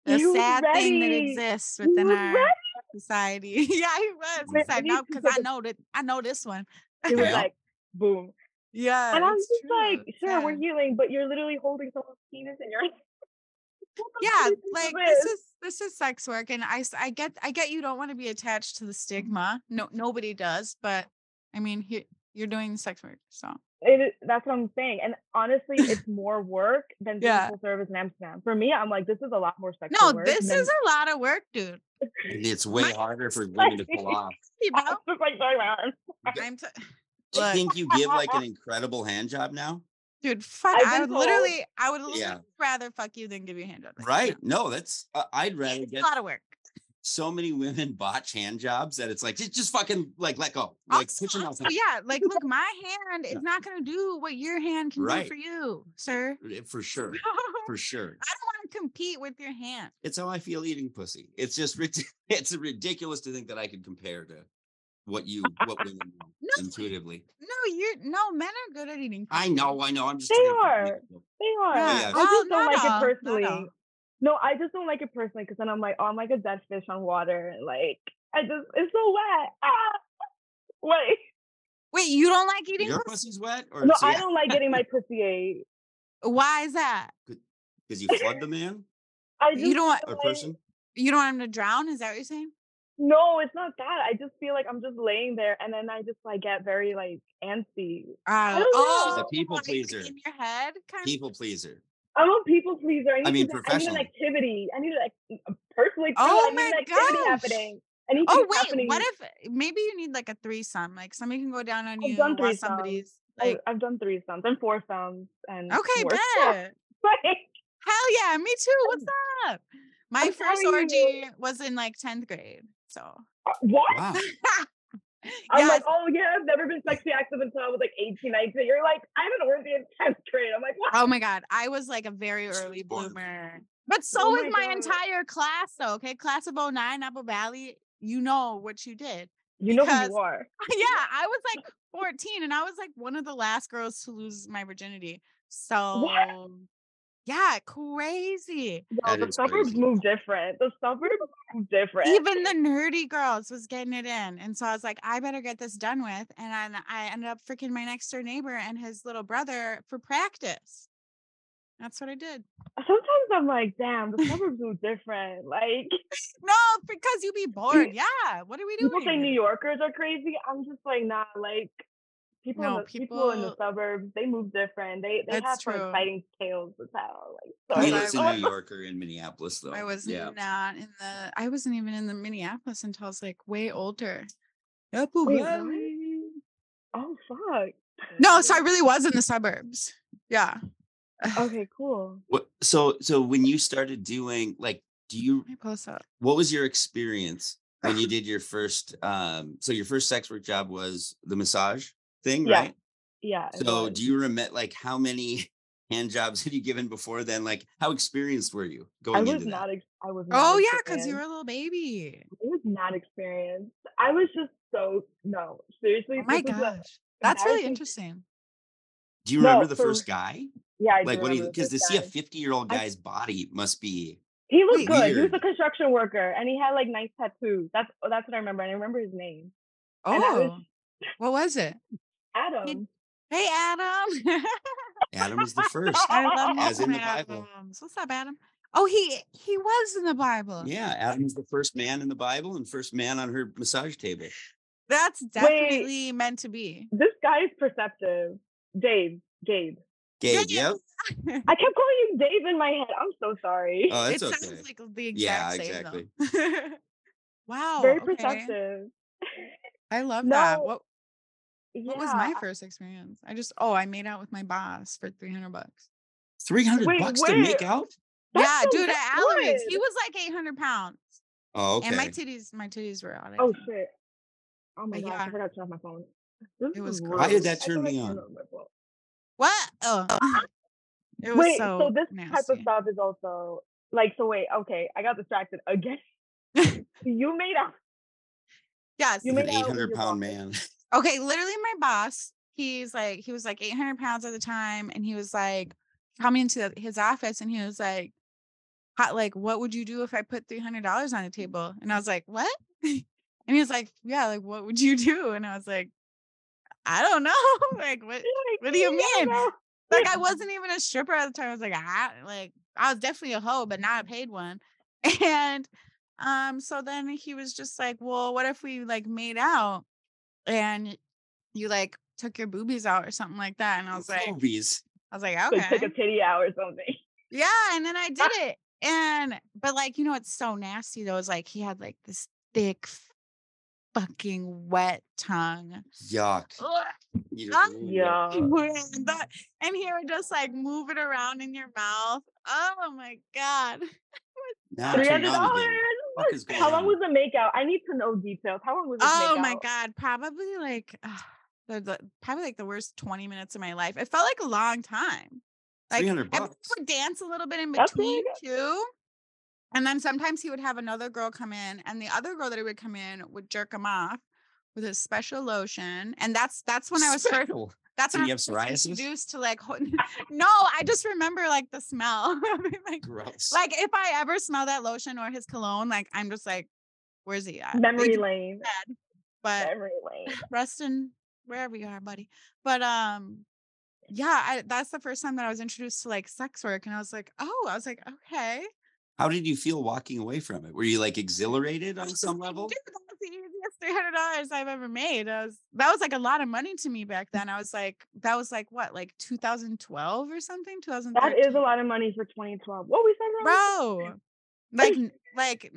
the he was sad thing that exists within was our ready. Society. yeah, he was. He Wait, I said, "No, because I know that I know this one." He was like, boom. yeah, and I'm it's just true. like, sure, we're healing, but you're literally holding someone's penis in your yeah fuck do you think like this is this is sex work and I, I get i get you don't want to be attached to the stigma no nobody does but i mean he, you're doing sex work so It is, that's what I'm saying. And honestly, it's more work than Yeah. full service in Amsterdam. For me, I'm like, this is a lot more sexual no work. this is a lot of work dude it's way My- harder for women to pull off. you I'm know just like throwing my arms. i'm t- Do you think you give like an incredible hand job now? dude fuck I've i would told- literally i would Yeah. rather fuck you than give you a hand job right Right? No, that's uh, I'd rather it's get a lot of work so many women botch hand jobs that it's like just, just fucking like let go. Like also, put your also, yeah like look my hand is Yeah. not going to do what your hand can Right. do for you sir for sure. For sure. I don't want to compete with your hand. It's how I feel eating pussy. It's just it's ridiculous to think that I could compare to what you what women know No. intuitively. No, you're no men are good at eating. I know, I know. I'm just They are. They are. Yeah. Yeah. I Well, just don't not like all, it not personally. All. No, I just don't like it personally because then I'm like, oh, I'm like a dead fish on water. and, Like, I just, it's so wet. Ah! Wait. Wait, you don't like eating Your pussy? pussy's wet? Or No, so- I don't like getting my pussy ate. Why is that? Because you flood the man I just You don't want or feel like- person. you don't want him to drown? Is that what you're saying? No, it's not that. I just feel like I'm just laying there, and then I just like get very like antsy. Uh, don't know. oh, She's a people pleaser. in your head, kind People pleaser. I'm a people pleaser. I need, mean, to, I need an activity. I need an ac- personally. Oh I my an activity gosh. happening. I Oh wait, happening. what if maybe you need like a threesome? Like somebody can go down on I've you done while threesomes. somebody's I, like, I've done threesomes and foursomes and okay, more bet. Like, Hell yeah, me too. What's up? My I'm first telling you. orgy was in like 10th grade. So uh, what? Wow. I'm Yes. like, oh yeah, I've never been sexually active until I was like 18, 19. You're like, I haven't orgy in 10th grade. I'm like, what? Oh my god, I was like a very early bloomer. But so Oh was my my entire class though. Okay. Class of 09, Apple Valley. You know what you did. you know who you are. yeah, I was like 14 and I was like one of the last girls to lose my virginity. So yeah, crazy. Yo, That the suburbs crazy. move different. The suburbs move different. Even the nerdy girls was getting it in. And so I was like, I better get this done with. And then I ended up freaking my next door neighbor and his little brother for practice. That's what I did. Sometimes I'm like, damn, the suburbs move different. Like No, because you be bored. Yeah. What are we doing? people say New? Yorkers are crazy. I'm just like, nah, like people, in the, people, in the suburbs, they move different. They they That's have some true. exciting tales to tell. Like Because He. I lives in was- New Yorker in Minneapolis, though. I was yeah. not in the I wasn't even in the Minneapolis until I was like way older. Apple Wait, what? Valley. Oh fuck. No, so I really was in the suburbs. Yeah. Okay, cool. What? So, so when you started doing like, do you? I post up. What was your experience when you did your first? Um, so your first sex work job was the massage thing, Yeah, right? Yeah. So, do you remember like how many hand jobs had you given before then? Like, how experienced were you going I was into not. that? I was. Oh not yeah, because you were a little baby. I was not experienced. I was just so no. Seriously. Oh my was a gosh. That's really interesting. Do you No, remember the for- first guy? Yeah, I Like, what do you? Because to see a fifty-year-old I- guy's body must be. He looked good. He was a construction worker, and he had like nice tattoos. That's oh, that's what I remember. And I remember his name, I was- Oh, what was it? Adam. Hey, Adam. Adam was the first. I love me As in the Bible. Adams. What's up, Adam? Oh, he he was in the Bible. Yeah, Adam was the first man in the Bible and first man on her massage table. That's definitely meant to be. This guy is perceptive. Dave. Gabe. Gabe, Yeah. yep. I kept calling you Dave in my head. I'm so sorry. Oh, it it's okay. sounds like the Yeah, exact same. exactly. Though. wow. Very okay. perceptive. I love that. No, What what was my first experience? I just oh, I made out with my boss for 300 bucks. Three hundred Wait, bucks to make out. That's yeah, so- dude, that's at Allerie's. He was like 800 pounds. Oh, okay. And my titties, my titties were out. I Oh shit. Oh my But gosh, yeah. I forgot to turn off my phone. This It was is gross. Why did that I turn me on? off my phone. What? Oh. It was Wait, so, so, this type of stuff is also like so. Wait, okay, I got distracted again. you made out. Yes. You An made out eight with your pound boss. man. Okay, literally my boss, he's like, he was like 800 pounds at the time. And he was like, coming into his office and he was like, "How- like, what would you do if I put $300 on the table? And I was like, what? and he was like, yeah, like, what would you do? And I was like, I don't know. like, what, what do you mean? like, I wasn't even a stripper at the time. I was like, I, like, I was definitely a hoe, but not a paid one. And, um, so then he was just like, well, what if we like made out and you like took your boobies out or something like that? And I was like, boobies. I was like, okay. take a titty out or something. Yeah, and then I did it. And but like, you know, it's so nasty though. It's like he had like this thick fucking wet tongue. Yuck. Ugh, You Huh? Yeah. and, that- and he would just like move it around in your mouth. Oh my god. Now I'm Three turned hundred on dollars. again. What the fuck is going How long on? was the makeout? I need to know details. How long was this Oh makeout? my god. Probably like ugh, the, the probably like the worst 20 minutes of my life. It felt like a long time. Like 300 and we bucks. would dance a little bit in between too. And then sometimes he would have another girl come in, and the other girl that he would come in would jerk him off with a special lotion. And that's that's when I was first Special. That's Did when he I have psoriasis? introduced to like no, I just remember like the smell. like, Gross. like if I ever smell that lotion or his cologne, like I'm just like, where's he at? Memory Like, lane. dead, But Memory lane. rest in wherever you are, buddy. But um, yeah, I, that's the first time that I was introduced to like sex work, and I was like, oh, I was like, okay. How did you feel walking away from it? Were you like exhilarated on some level? Dude, that was the easiest three hundred dollars I've ever made. I was that was like a lot of money to me back then. I was like, that was like what, like 2012 or something? 2013. That is a lot of money for 2012. What we said, bro. Like, like,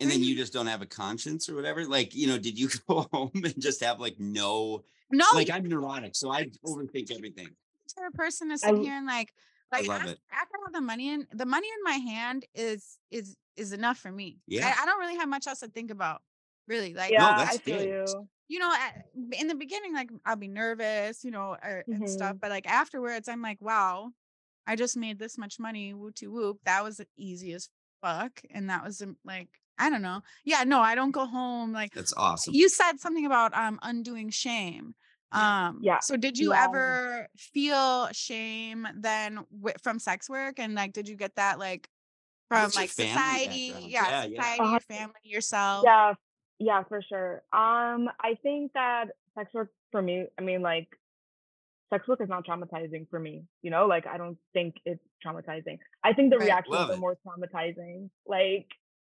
and then you mm-hmm. just don't have a conscience or whatever. Like, you know, did you go home and just have like no, no, like I'm neurotic, so I overthink everything. To a person to sit here and like, like love after, it. after I have the money in the money in my hand is is is enough for me. Yeah. I, I don't really have much else to think about. Really, like Yeah, that's I feel you. you know, at, in the beginning, like I'll be nervous, you know, or, and stuff. But like afterwards, I'm like, wow, I just made this much money. Whoop whoop. That was easy as fuck, and that was um, like I don't know. Yeah, no, I don't go home like That's awesome. you said something about um undoing shame um Yeah. so did you Yeah. ever feel shame then w- from sex work and like did you get that like from What's like society yeah, Yeah, yeah. society your family yourself Yeah, yeah, for sure. Um, I think that sex work for me, I mean, like, sex work is not traumatizing for me. You know, like I don't think it's traumatizing. I think the Right. reactions Love are it. more traumatizing. Like,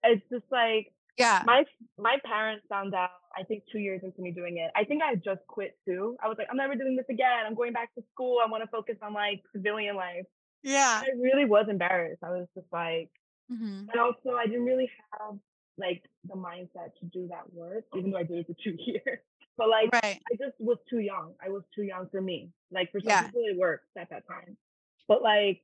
it's just like yeah my my parents found out. I think two years into me doing it. I think I just quit too. I was like, I'm never doing this again. I'm going back to school. I want to focus on like civilian life. yeah I really was embarrassed. I was just like, Mhm. and also I didn't really have like the mindset to do that work, even though I did it for two years. But like right I just was too young. I was too young for me. Like for some Yeah. people it works at that time. But like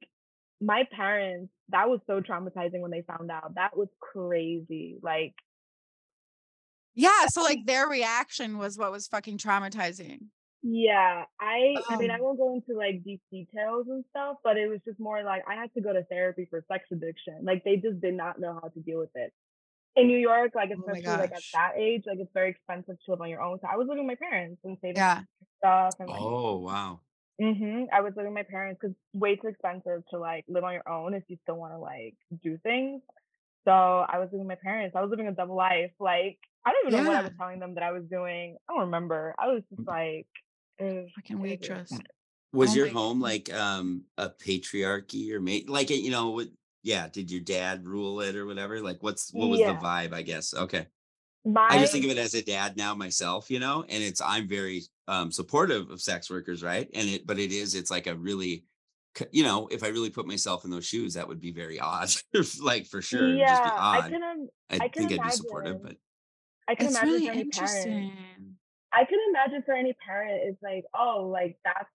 my parents, that was so traumatizing when they found out. That was crazy. Like yeah so like their reaction was what was fucking traumatizing yeah, I I mean I Um, won't go into like deep details and stuff, but it was just more like I had to go to therapy for sex addiction. Like they just did not know how to deal with it. In New York, like Oh especially like at that age, like it's very expensive to live on your own. So I was living with my parents and saving yeah stuff and like Oh wow. Mm-hmm. I was living with my parents because way too expensive to like live on your own if you still want to like do things. So I was living with my parents. I was living a double life. Like I don't even know what I was telling them that I was doing. I don't remember. I was just like, ugh, fucking crazy. waitress Was Oh your home God. like um a patriarchy or mate like you know what yeah, did your dad rule it or whatever? Like what's what was Yeah. the vibe, I guess? Okay. My I just think of it as a dad now myself, you know, and it's I'm very um supportive of sex workers, right? And it but it is it's like a really you know, if I really put myself in those shoes, that would be very odd. like for sure. yeah, just be I can um, I, I can think I'd be supportive, but I can it's imagine really for any parent. interesting I can imagine for any parent, it's like, oh, like that's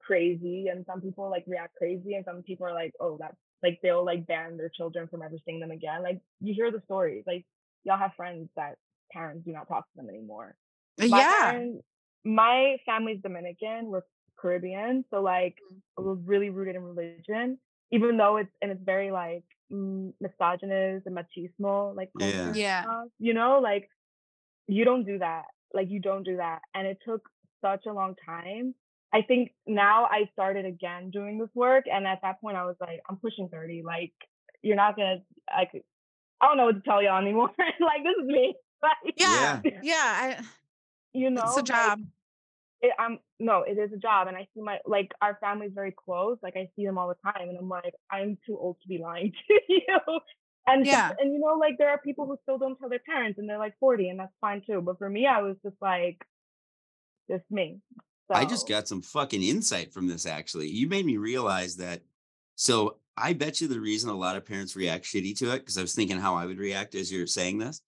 crazy, and some people like react crazy, and some people are like, oh, that's like they'll like ban their children from ever seeing them again. Like you hear the stories, like y'all have friends that parents do not talk to them anymore. My yeah parents, my family's Dominican, we're Caribbean, so like we're really rooted in religion, even though it's and it's very like mm, misogynist and machismo, like Yeah. Yeah. stuff, you know, like you don't do that, like you don't do that, and it took such a long time. I think now I started again doing this work, and at that point I was like, I'm pushing thirty, like you're not gonna, like I don't know what to tell y'all anymore. like this is me, like yeah yeah I, you know, it's a like, job it, I'm no, it is a job, and I see my like our family's very close. Like I see them all the time, and I'm like, I'm too old to be lying to you. And Yeah. and you know, like there are people who still don't tell their parents, and they're like 40, and that's fine too. But for me, I was just like, just me. I just got some fucking insight from this actually. You made me realize that. So I bet you the reason a lot of parents react shitty to it, because I was thinking how I would react as you're saying this.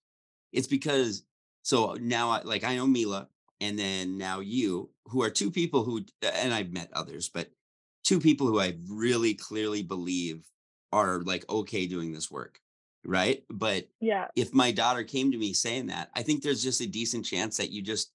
It's because so now I like I know Mila and then now you, who are two people who and I've met others, but two people who I really clearly believe are like okay doing this work. Right. But yeah, if my daughter came to me saying that, I think there's just a decent chance that you just,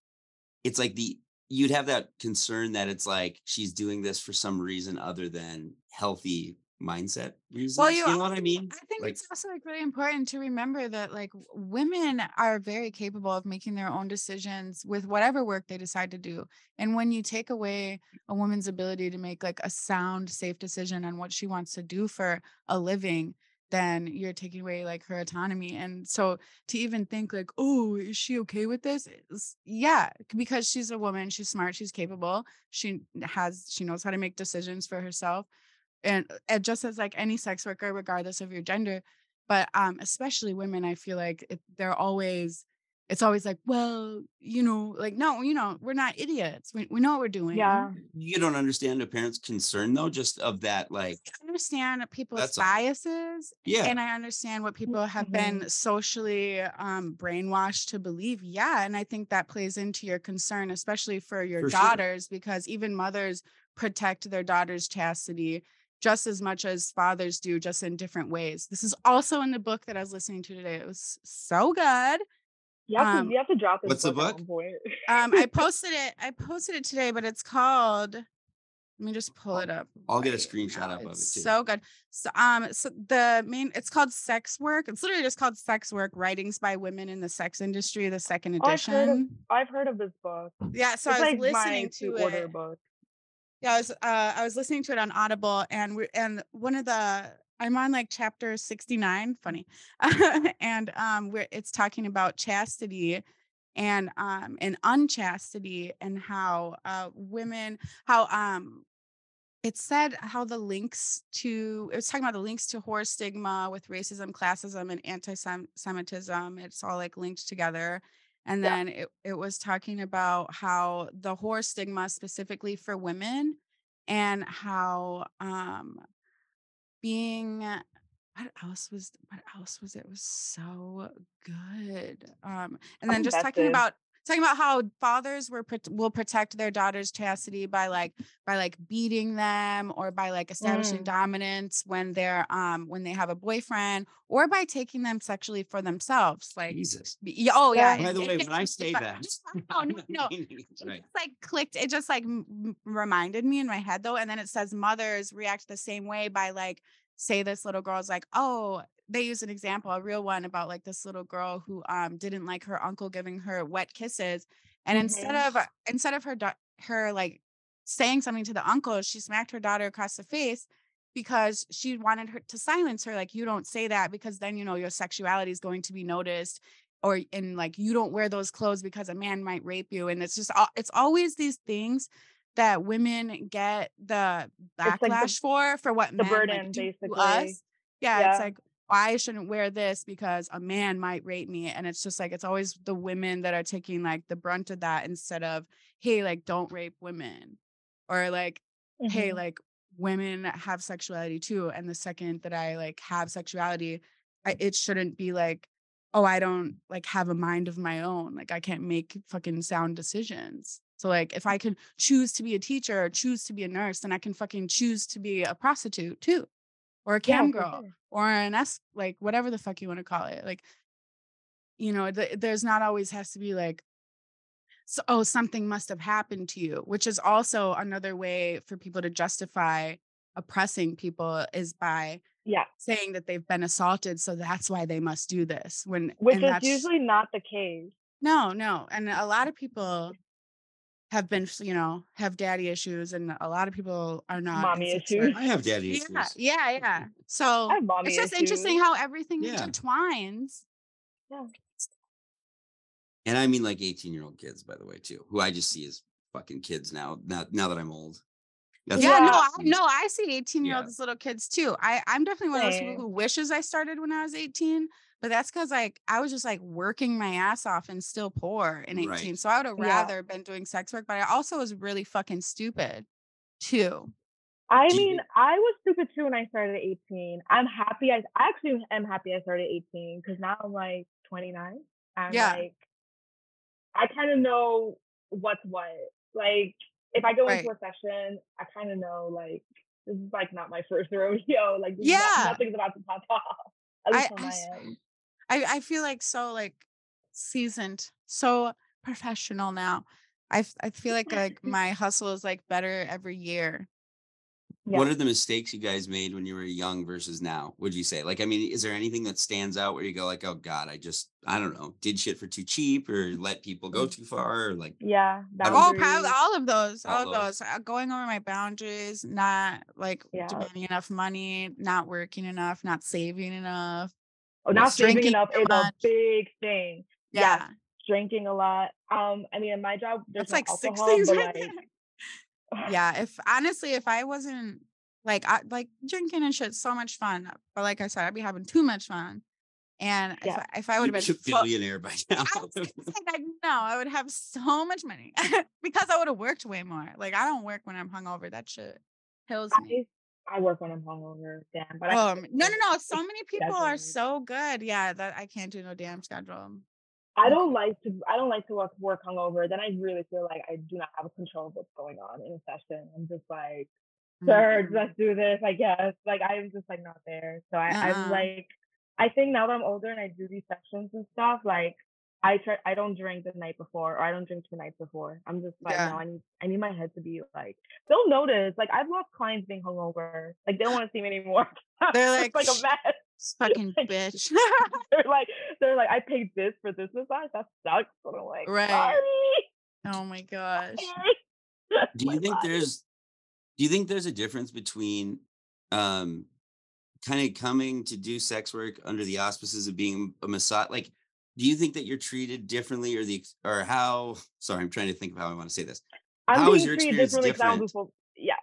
it's like the, you'd have that concern that it's like she's doing this for some reason other than healthy mindset reasons. you- you know what I mean? I think Like- it's also like really important to remember that like women are very capable of making their own decisions with whatever work they decide to do. And when you take away a woman's ability to make like a sound, safe decision on what she wants to do for a living, then you're taking away like her autonomy. And so to even think like, oh, is she okay with this? It's, yeah, because she's a woman, she's smart, she's capable, she has, she knows how to make decisions for herself. And, and just as like any sex worker, regardless of your gender, but um, especially women, I feel like it, they're always it's always like, well, you know, like, no, you know, we're not idiots. We, we know what we're doing. Yeah. You don't understand a parent's concern though, just of that, like, I understand people's That's all. biases. yeah, And I understand what people have been socially um, brainwashed to believe. Yeah. And I think that plays into your concern, especially for your For sure. daughters, because even mothers protect their daughters' chastity just as much as fathers do, just in different ways. This is also in the book that I was listening to today. It was so good. You have, Um, to, you have to drop this what's the book, at book? Um, I posted it. I posted it today, but it's called. Let me just pull it up. I'll get a screenshot now. up of it, too. So good. So um, so the main it's called Sex Work. It's literally just called Sex Work: Writings by Women in the Sex Industry, the second Oh, I've heard of- edition. I've heard of this book. Yeah, so it's I was like listening to order it. book. Yeah, I was uh I was listening to it on Audible and we and one of the I'm on like chapter 69, funny. and um where it's talking about chastity and um and unchastity and how uh women how um it said how the links to it was talking about the links to whore stigma with racism, classism, and anti-Semitism. It's all like linked together. And Yeah. then it, it was talking about how the whore stigma specifically for women and how um being what else was what else was it? It was so good. Um and then just talking about talking about how fathers were will protect their daughter's chastity by like by like beating them or by like establishing Mm. dominance when they're um when they have a boyfriend or by taking them sexually for themselves like Jesus. oh yeah. By the way, when I say that, just- no, no, no. It right. just like clicked. It just like m- reminded me in my head though. And then it says mothers react the same way by like, say this little girl's like, oh, they use an example, a real one about like this little girl who um didn't like her uncle giving her wet kisses, and instead Mhm. of uh, instead of her her like saying something to the uncle, she smacked her daughter across the face because she wanted her to silence her like you don't say that because then you know your sexuality is going to be noticed or and like you don't wear those clothes because a man might rape you and it's just al- it's always these things that women get the like the- backlash for for what the men like, burden, to basically. us yeah, Yeah. it's like I shouldn't wear this because a man might rape me? And it's just like it's always the women that are taking like the brunt of that instead of hey like don't rape women. Or like hey Mhm. like women have sexuality too and the second that i like have sexuality I, it shouldn't be like oh i don't like have a mind of my own like i can't make fucking sound decisions. So like if i can choose to be a teacher or choose to be a nurse then i can fucking choose to be a prostitute too or a cam for girl sure. or an s like whatever the fuck you want to call it like you know th- there's not always has to be like so, oh something must have happened to you which is also another way for people to justify oppressing people is by Yeah, saying that they've been assaulted so that's why they must do this when which is that's- usually not the case. no no and a lot of people have been you know have daddy issues and a lot of people are not Mommy issues. I have daddy issues. yeah yeah yeah so I have mommy it's just issues. interesting how everything Yeah. intertwines Yeah. And I mean like 18 year old kids, by the way, too, who I just see as fucking kids now. Now, now that I'm old. That's yeah, no, I, no, I see 18 year Yeah. olds as little kids too. I, I'm definitely one of those people who wishes I started when I was 18, but that's because like I was just like working my ass off and still poor in 18. Right. So I would have Yeah. rather been doing sex work, but I also was really fucking stupid too. I mean, I was stupid too when I started at 18. I'm happy. I, I actually am happy I started at 18 because now I'm like 29. I'm Yeah. like, I kind of know what's what. Like, if I go into a session, I kind of know like this is like not my first rodeo. Like, is not- Yeah. nothing's about to pop off. At least I- on I my s- end. I, I feel like so like seasoned, so professional now. I, I feel like like my hustle is like better every year. What are the mistakes you guys made when you were young versus now? Would you say? Like, I mean, is there anything that stands out where you go like, oh God, I just, I don't know, did shit for too cheap or let people go too far? Or like, Yeah. I don't- Oh, probably all of those. All All of those. those. Uh, Going over my boundaries, not like Yeah. demanding enough money, not working enough, not saving enough. Oh, not saving Drinking enough too is a big thing. Yeah. Yes, drinking a lot. Um, I mean, in my job, there's That's no like six things but right like, there. Yeah. If honestly, if I wasn't like I like drinking and shit, so much fun. But like I said, I'd be having too much fun. And if, Yeah. I, if I would have been a billionaire by now. I was gonna say that, no, I would have so much money because I would have worked way more. Like I don't work when I'm hungover. That shit kills me. I, I work when I'm hungover, damn. But I, Um, no, no, no. So many people are so good. Yeah, that I can't do no damn schedule. I don't like to. I don't like to work, work hungover. Then I really feel like I do not have control of what's going on in a session. I'm just like, sure, Mm. let's do this. I guess. Like I'm just like not there. So I, Uh-uh. I'm like, I think now that I'm older and I do these sessions and stuff, like I try. I don't drink the night before, or I don't drink two nights before. I'm just like, Yeah. no, I need. I need my head to be like. They'll notice. Like I've lost clients being hungover. Like they don't want to see me anymore. They're like, like a mess. Fucking bitch. they're like, they're like, I paid this for this massage. That sucks. But I'm like, Right. sorry. oh my gosh. Do you think body. there's do you think there's a difference between um kind of coming to do sex work under the auspices of being a massage like do you think that you're treated differently or the or how sorry i'm trying to think of how i want to say this I'm How is being your treated experience differently 'cause I don't do different? full. Yeah,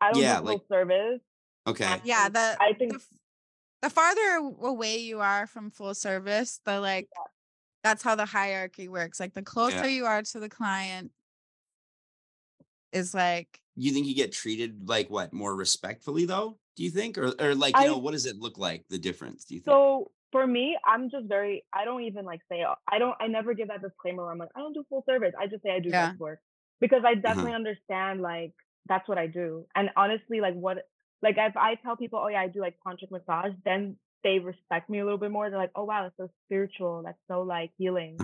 I don't Yeah, do full like- service. okay Yeah, Um, the I think the, f- the farther away you are from full service, the like that's how the hierarchy works. Like the closer you are to the client is like you think you get treated like what more respectfully though do you think or or like you I- know what does it look like the difference do you think so. For me, I'm just very. I don't even like say. uh, I don't. I never give that disclaimer. Where I'm like, I don't do full service. I just say I do Yeah. work because I Uh-huh. definitely understand like that's what I do. And honestly, like what like if I tell people, oh yeah, I do like tantric massage, then they respect me a little bit more. They're like, oh wow, that's so spiritual. That's so like healing.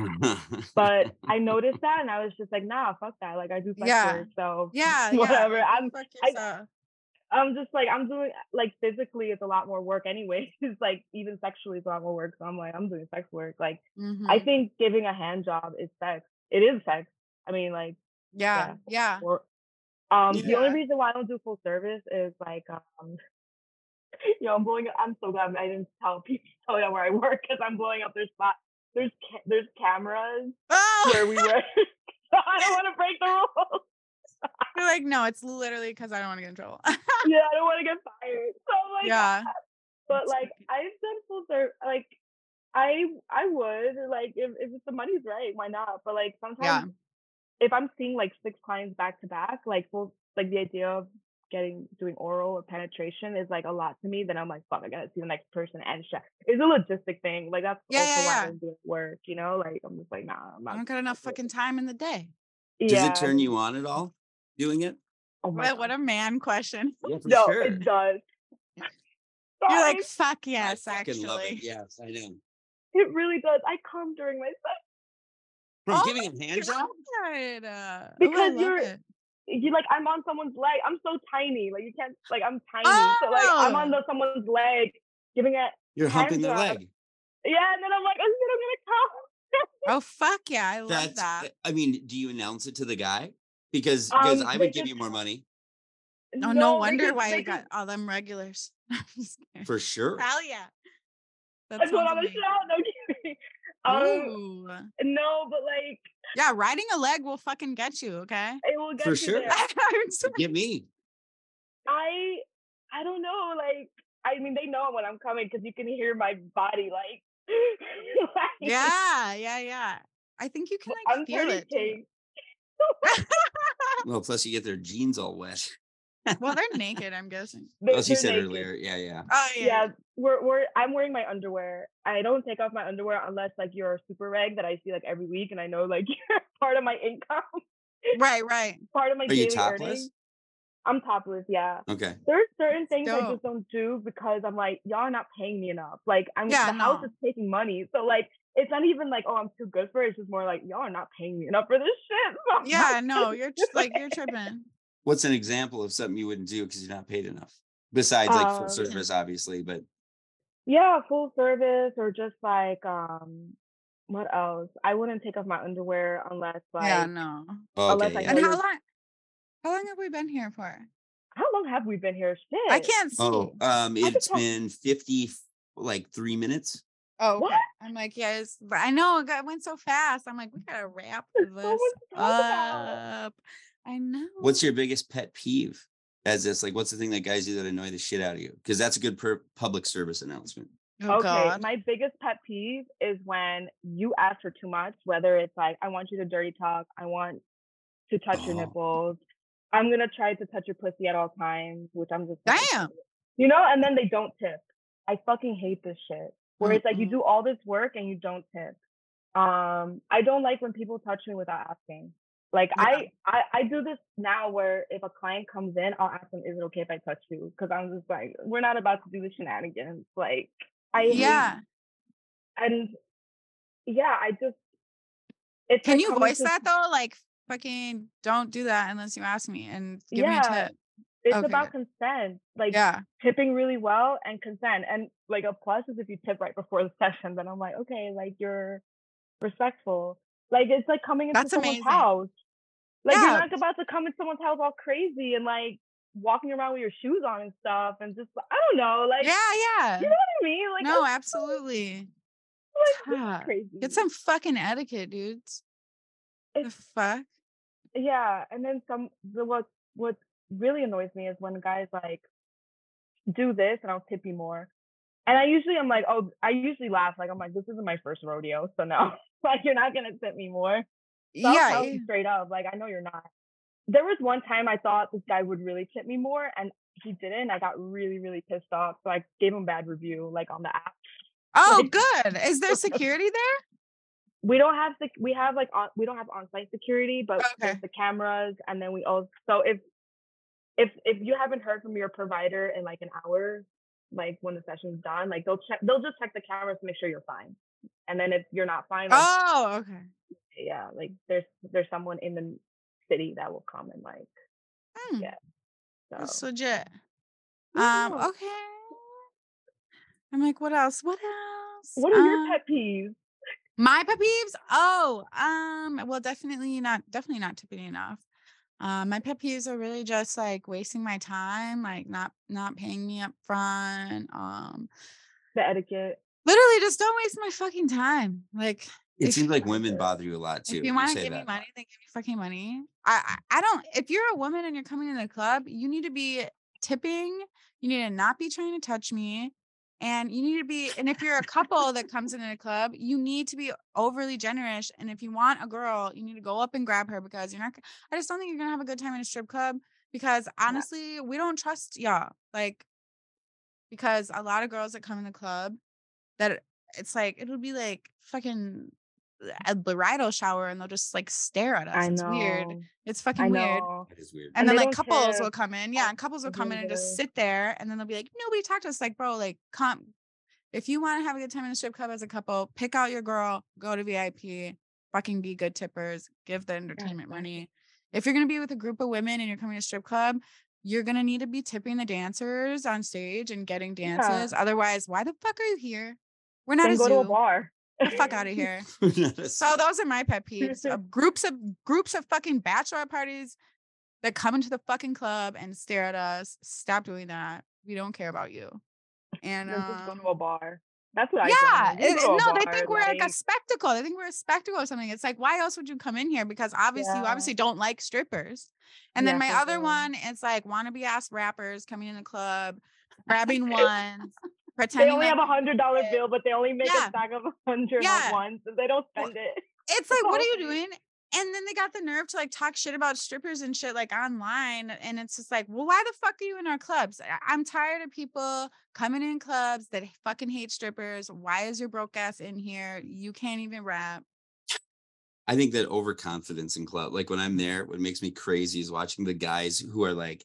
But I noticed that, and I was just like, nah, fuck that. Like I do sex Yeah. work, so yeah, yeah, whatever. go I'm I, I'm just like I'm doing like physically, it's a lot more work anyway. It's like even sexually, it's a lot more work. So I'm like, I'm doing sex work. Like I Mhm. think giving a hand job is sex. It is sex. I mean, like yeah, yeah. or um the only reason why I don't do full service is like um you know I'm blowing Up, I'm so glad I didn't tell people tell them where I work because I'm blowing up their spot. There's ca- there's cameras Oh, where we work. so I don't want to break the rules. you're like, no, it's literally because I don't want to get in trouble. yeah, I don't want to get fired. So I'm like, yeah. but like. I've done full service. Like I I would like if if the money's right, why not? But like sometimes Yeah. If I'm seeing like six clients back to back, like full like the idea of getting doing oral or penetration is like a lot to me. Then I'm like, fuck, I gotta see the next person and check. It's a logistic thing. Like that's Yeah, also yeah, why yeah. I don't do it work. You know, like I'm just like, nah, I'm not. I don't got enough fucking time in the day. it. does it turn you on at all doing it Oh my What, what a man question. yeah for no, sure it does. You're like, fuck yes, I fucking love it. actually. yes i know it really does. I come during my sex. From Oh giving him hand job uh, Because love you're- it. you like I'm on someone's leg. I'm so tiny. Like you can't like I'm tiny. So like I'm on Oh. the, someone's leg, giving it. you're humping their leg Yeah, and then I'm like, oh shit, I'm gonna come. Oh fuck yeah, I love that's that. i mean do you announce it to the guy because because Um, i would give just- you more money Oh no, they wonder just- why I got all them regulars. I'm just kidding. for sure Hell yeah. That I put on a show. No. Um, no, but like Yeah, riding a leg will fucking get you, okay? it will get For you sure. there. I'm so- give me I I don't know. Like I mean, they know when I'm coming because you can hear my body like. like, yeah, yeah, yeah. I think you can like I'm feel it. too. well plus you get their jeans all wet well, they're naked, I'm guessing. They- as you said naked. earlier yeah yeah Oh yeah, Yeah, we're we're I'm wearing my underwear. I don't take off my underwear unless like you're a super reg that I see like every week and I know like you're part of my income, Right, right. part of my Are you topless? earnings. I'm topless, yeah. okay There's certain things I just don't do because I'm like, y'all are not paying me enough. Like I'm Yeah, the house is taking money. So like it's not even like, oh, I'm too good for it. It's just more like y'all are not paying me enough for this shit. So Yeah, no, you're do tr- like you're tripping. What's an example of something you wouldn't do because you're not paid enough? Besides like full Um, service, obviously, but Yeah, full service or just like um what else? I wouldn't take off my underwear unless like yeah, no. unless okay. I yeah. And know how long? How long have we been here for? how long have we been here? Shit. I can't see. Oh, um, I it's just have- been 50 like three minutes. Oh, okay. What? I'm like, yes, but I know it got- went so fast. I'm like, we gotta wrap this so much to talk about. up. I know. What's your biggest pet peeve? As this, like, what's the thing that guys do that annoy the shit out of you? Because that's a good per- public service announcement. oh okay, God. my biggest pet peeve is when you ask for too much, whether it's like, I want you to dirty talk, I want to touch your Oh. nipples, I'm gonna try to touch your pussy at all times, which I'm just like, Damn. you know, and then they don't tip. I fucking hate this shit. Where it's like you do all this work and you don't tip. Um, I don't like when people touch me without asking. Like Yeah. I, I I do this now where if a client comes in, I'll ask them, is it okay if I touch you? Because I'm just like, we're not about to do the shenanigans. Like I Yeah. and yeah, I just it's Can like you voice to- that though? Like, fucking don't do that unless you ask me and give me a tip. It's Okay, about consent. Like Yeah. tipping really well and consent. And like a plus is if you tip right before the session, then I'm like, okay, like you're respectful. Like it's like coming into That's someone's amazing. house. Like Yeah. you're not about to come into someone's house all crazy and like walking around with your shoes on and stuff and just I don't know, like Yeah, yeah. you know what I mean? Like no, it's absolutely. like, Fuck. crazy. Get some fucking etiquette, dudes. The fuck? yeah and then some the what what really annoys me is when guys like do this and i'll tip you more and i usually i'm like oh i usually laugh like i'm like this isn't my first rodeo so no like you're not gonna tip me more so yeah. tell you eh straight up like i know you're not there was one time i thought this guy would really tip me more and he didn't i got really really pissed off so i gave him a bad review like on the app Oh, like- good. Is there security there? we don't have the we have like on we don't have on-site security but Okay. there's the cameras and then we also so if if if you haven't heard from your provider in like an hour like when the session's done like they'll check they'll just check the cameras to make sure you're fine and then if you're not fine like, Oh, okay. Yeah like there's there's someone in the city that will come and like Hmm, Yeah, so That's legit. Yeah. Um, okay. I'm like, what else? What else? what are your Um, pet peeves My pet peeves? Oh, um, well, definitely not, definitely not tipping enough. Um, my pet peeves are really just like wasting my time, like not not paying me up front. Um, the etiquette literally just don't waste my fucking time. Like It If- seems like women bother you a lot too. if you want to give me that. money, then give me fucking money. I, I I don't if you're a woman and you're coming in the club, you need to be tipping, you need to not be trying to touch me. And you need to be, and if you're a couple that comes in the club, you need to be overly generous. And if you want a girl, you need to go up and grab her because you're not, I just don't think you're gonna have a good time in a strip club because honestly, we don't trust y'all. Like, because a lot of girls that come in the club that it's like, it'll be like fucking a bridal shower and they'll just like stare at us. i it's know weird. It's fucking weird. know weird. And, And then like don't couples will come in. Yeah, oh, and couples will come in and just sit there and then they'll be like, nobody talked to us. Like, bro, like come if you want to have a good time in a strip club as a couple, pick out your girl, go to VIP, fucking be good tippers, give the entertainment Exactly. money. If you're gonna be with a group of women and you're coming to a strip club, you're gonna need to be tipping the dancers on stage and getting Yeah. dances. Otherwise, why the fuck are you here? We're not then a go to a bar Get the fuck out of here. So those are my pet peeves. of groups of groups of fucking bachelor parties that come into the fucking club and stare at us. Stop doing that. We don't care about you. And just go um, to a bar. That's what I yeah, think. Just it- go to a no, they think we're like a spectacle. They think we're a spectacle or something. It's like, why else would you come in here? Because obviously, you obviously don't like strippers. And then my other sure. one is like wannabe ass rappers coming in the club, grabbing ones, They only like have a hundred dollar bill, but they only make Yeah. a stack of a hundred Yeah. at once, and they don't Well, spend it. it's like, what are you doing? And then they got the nerve to like talk shit about strippers and shit like online. And it's just like, well, why the fuck are you in our clubs? I- I'm tired of people coming in clubs that fucking hate strippers. Why is your broke ass in here? You can't even rap. I think that overconfidence in club, like when I'm there, what makes me crazy is watching the guys who are like,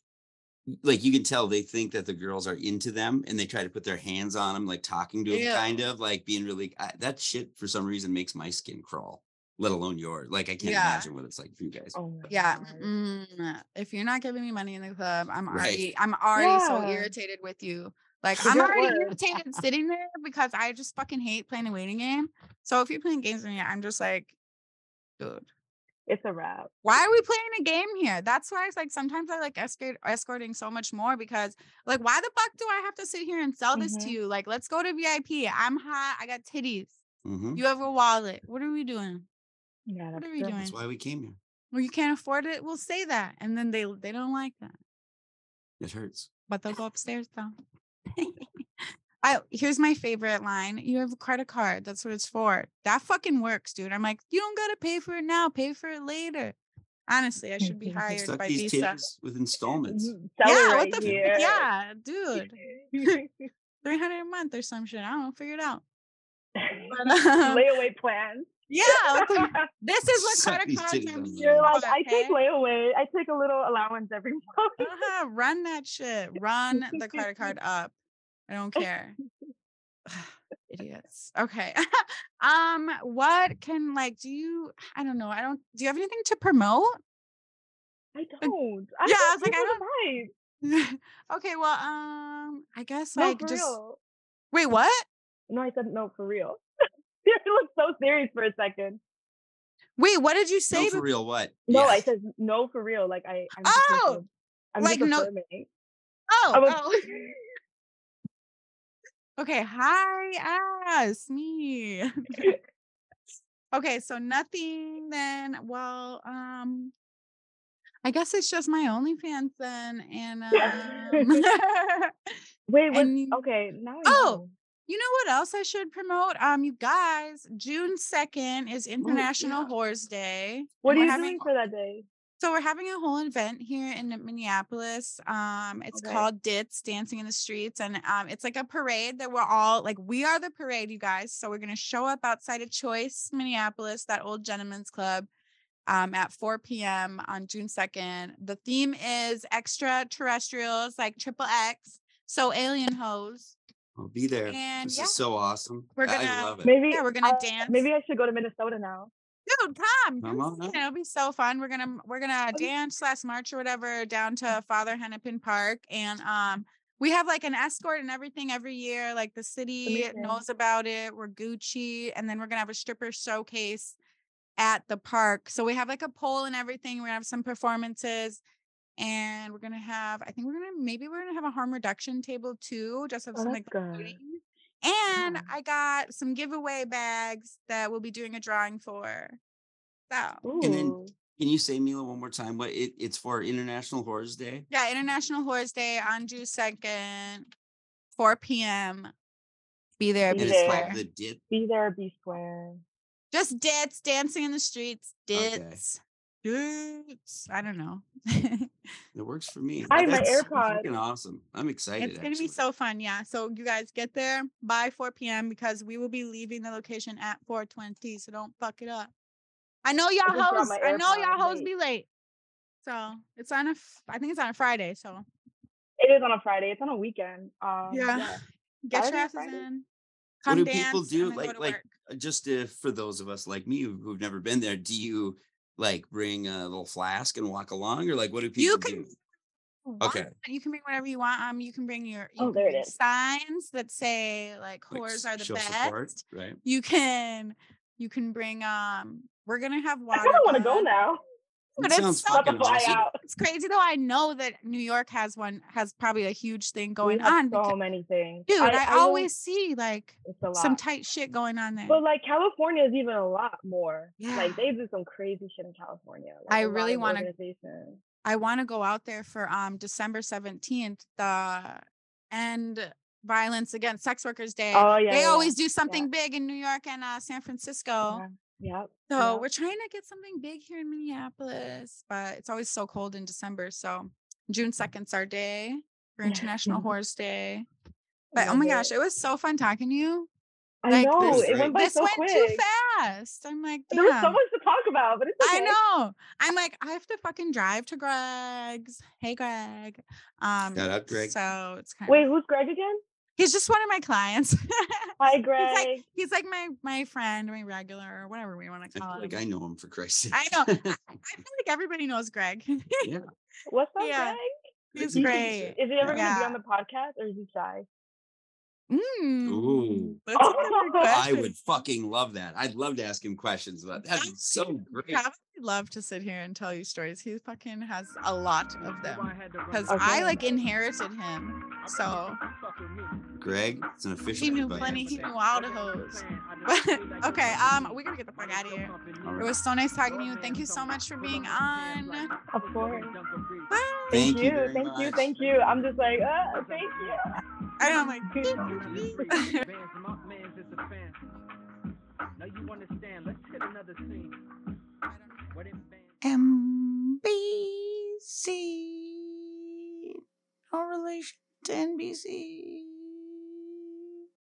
like you can tell they think that the girls are into them and they try to put their hands on them, like talking to them, Ew. kind of like being really, I, that shit for some reason makes my skin crawl. let alone yours. Like I can't Yeah. imagine what it's like for you guys. Oh Yeah. God. mm, if you're not giving me money in the club, I'm Right. already I'm already so irritated with you. Like I'm already work. irritated sitting there because I just fucking hate playing a waiting game. So if you're playing games with me, I'm just like, dude, It's a wrap. why are we playing a game here? That's why it's like sometimes I like escort escorting so much more because like why the fuck do I have to sit here and sell this to Mhm. you? Like let's go to VIP. I'm hot. I got titties. Mhm. You have a wallet. What are we doing? Yeah, What are we doing? That's why we came here. Well, you can't afford it. We'll say that, and then they they don't like that. It hurts. but they'll go upstairs though. I here's my favorite line. You have a credit card. That's what it's for. That fucking works, dude. I'm like, you don't gotta pay for it now. Pay for it later. Honestly, I should be hired Stuck by these Visa. titties with installments. Mhm. Yeah, it what right the f- yeah, dude. Three hundred a month or some shit. I don't know. Figure it out. But, um, Layaway plans. yeah, like, this is what Suck credit these cards titties are You're like, for, I take layaway. I take a little allowance every month. Uh-huh, run that shit. Run the credit card up. I don't care. Idiots. Okay. um, what can like do you I don't know. I don't do you have anything to promote? I don't. I Yeah, I don't was like, I vibe. okay, well, um, I guess No, like just real. wait, what? No, I said no for real. you look so serious for a second. Wait, what did you say? No, for real, what? No, I said no for real. Like I, I'm Oh, I'm like no- oh, was- oh. Okay, hi ass me. okay, so nothing then. Well, um, I guess it's just my OnlyFans then, and um, Wait, what? And Okay, now Oh, know. You know what else I should promote? Um, you guys, June 2nd is International yeah. Whores Day. What are you having- doing for that day? So we're having a whole event here in Minneapolis. Um, it's Okay. called Dits Dancing in the Streets, and um, it's like a parade that we're all like, we are the parade, you guys. So we're gonna show up outside of Choice, Minneapolis, that old gentleman's club, um, at 4 p.m. on June 2nd. The theme is extraterrestrials, like triple X, so alien hoes. I'll be there. And this yeah. is so awesome. We're gonna- love it. Maybe Yeah, we're gonna uh, dance. Maybe I should go to Minnesota now. Dude, come. Come come on it. up. It'll be so fun. We're gonna we're gonna dance slash march or whatever down to Father Hennepin Park. And um we have like an escort and everything every year. Like the city Amazing. knows about it. We're Gucci. And then we're gonna have a stripper showcase at the park. So we have like a pole and everything. We're gonna have some performances. And we're gonna have, I think we're gonna maybe we're gonna have a harm reduction table too, just have Oh, some like. And Yeah. I got some giveaway bags that we'll be doing a drawing for. So And then- Can you say Mila one more time? What it, it's for International Whores Day? yeah, International Whores Day on June second, four p.m. Be there, Be be it's square. the Dip. Be there, be square. Just dits, dancing in the streets, Okay. dits, dits. I don't know. It works for me. I have my AirPods. freaking awesome. I'm excited. it's gonna be so fun. Yeah. So you guys get there by four p.m. because we will be leaving the location at four twenty. So don't fuck it up. I know y'all just hoes. I know y'all hoes late. be late. So it's on a. I think it's on a Friday. So It is on a Friday. It's on a weekend. Um, Yeah. get your Saturday, asses Friday? in. What do people do? and then go Like, like work. uh, just if, for those of us like me who've never been there, do you like bring a little flask and walk along, or like what do people You can do? want, Okay. You can bring whatever you want. Um, you can bring your you Oh, there it bring is. signs that say like Like, are the best. support, right? You can you can bring um we're gonna have water. I kind of want to go now. But it's sounds so About fly awesome. out. It's crazy though. I know that New York has one has probably a huge thing going have on. so because- many things. dude, I, know always see like it's a lot. some tight shit going on there. But like California is even a lot more. Yeah. Like they do some crazy shit in California. Like, I a lot really wanna- I want to go out there for um December 17th, the end violence against sex workers day. Oh yeah. they yeah, always do something big in New York and uh, San Francisco. Yeah. Yep. So yep. we're trying to get something big here in Minneapolis, but it's always so cold in December. So June 2nd's our day for International Whores Day. But oh my it. gosh, it was so fun talking to you. I like, know this- it went by so went quick. too fast. I'm like, There was so much to talk about, but it's okay. I know. I'm like, I have to fucking drive to Greg's. Hey, Greg. Um, Shout out, Greg. So it's kind Wait, of who's Greg again? He's just one of my clients. Hi, he's Greg. like he's like my my friend, my regular, or whatever we want to I call feel him. like I know him for Christ's sake. I know. I I feel like everybody knows Greg. What's up, yeah. Greg? He's He's- great. Is he ever going to be on the podcast or is he shy? Mm, Ooh. that's a good I I would fucking love that. I'd love to ask him questions about that. That'd be so great. probably love to sit here and tell you stories. He fucking has a lot of them because Okay. I like inherited him. So Greg, it's an official. he knew invite. plenty. He knew all the hoes. okay, um, we gotta get the fuck out of here. It was so nice talking to you. Thank you so much for being on. Of course. Bye. Thank you you, very thank you, thank you. I'm just like, uh, thank you. I know, I'm like, Now you understand. Let's hit another scene. NBC. No relation to NBC.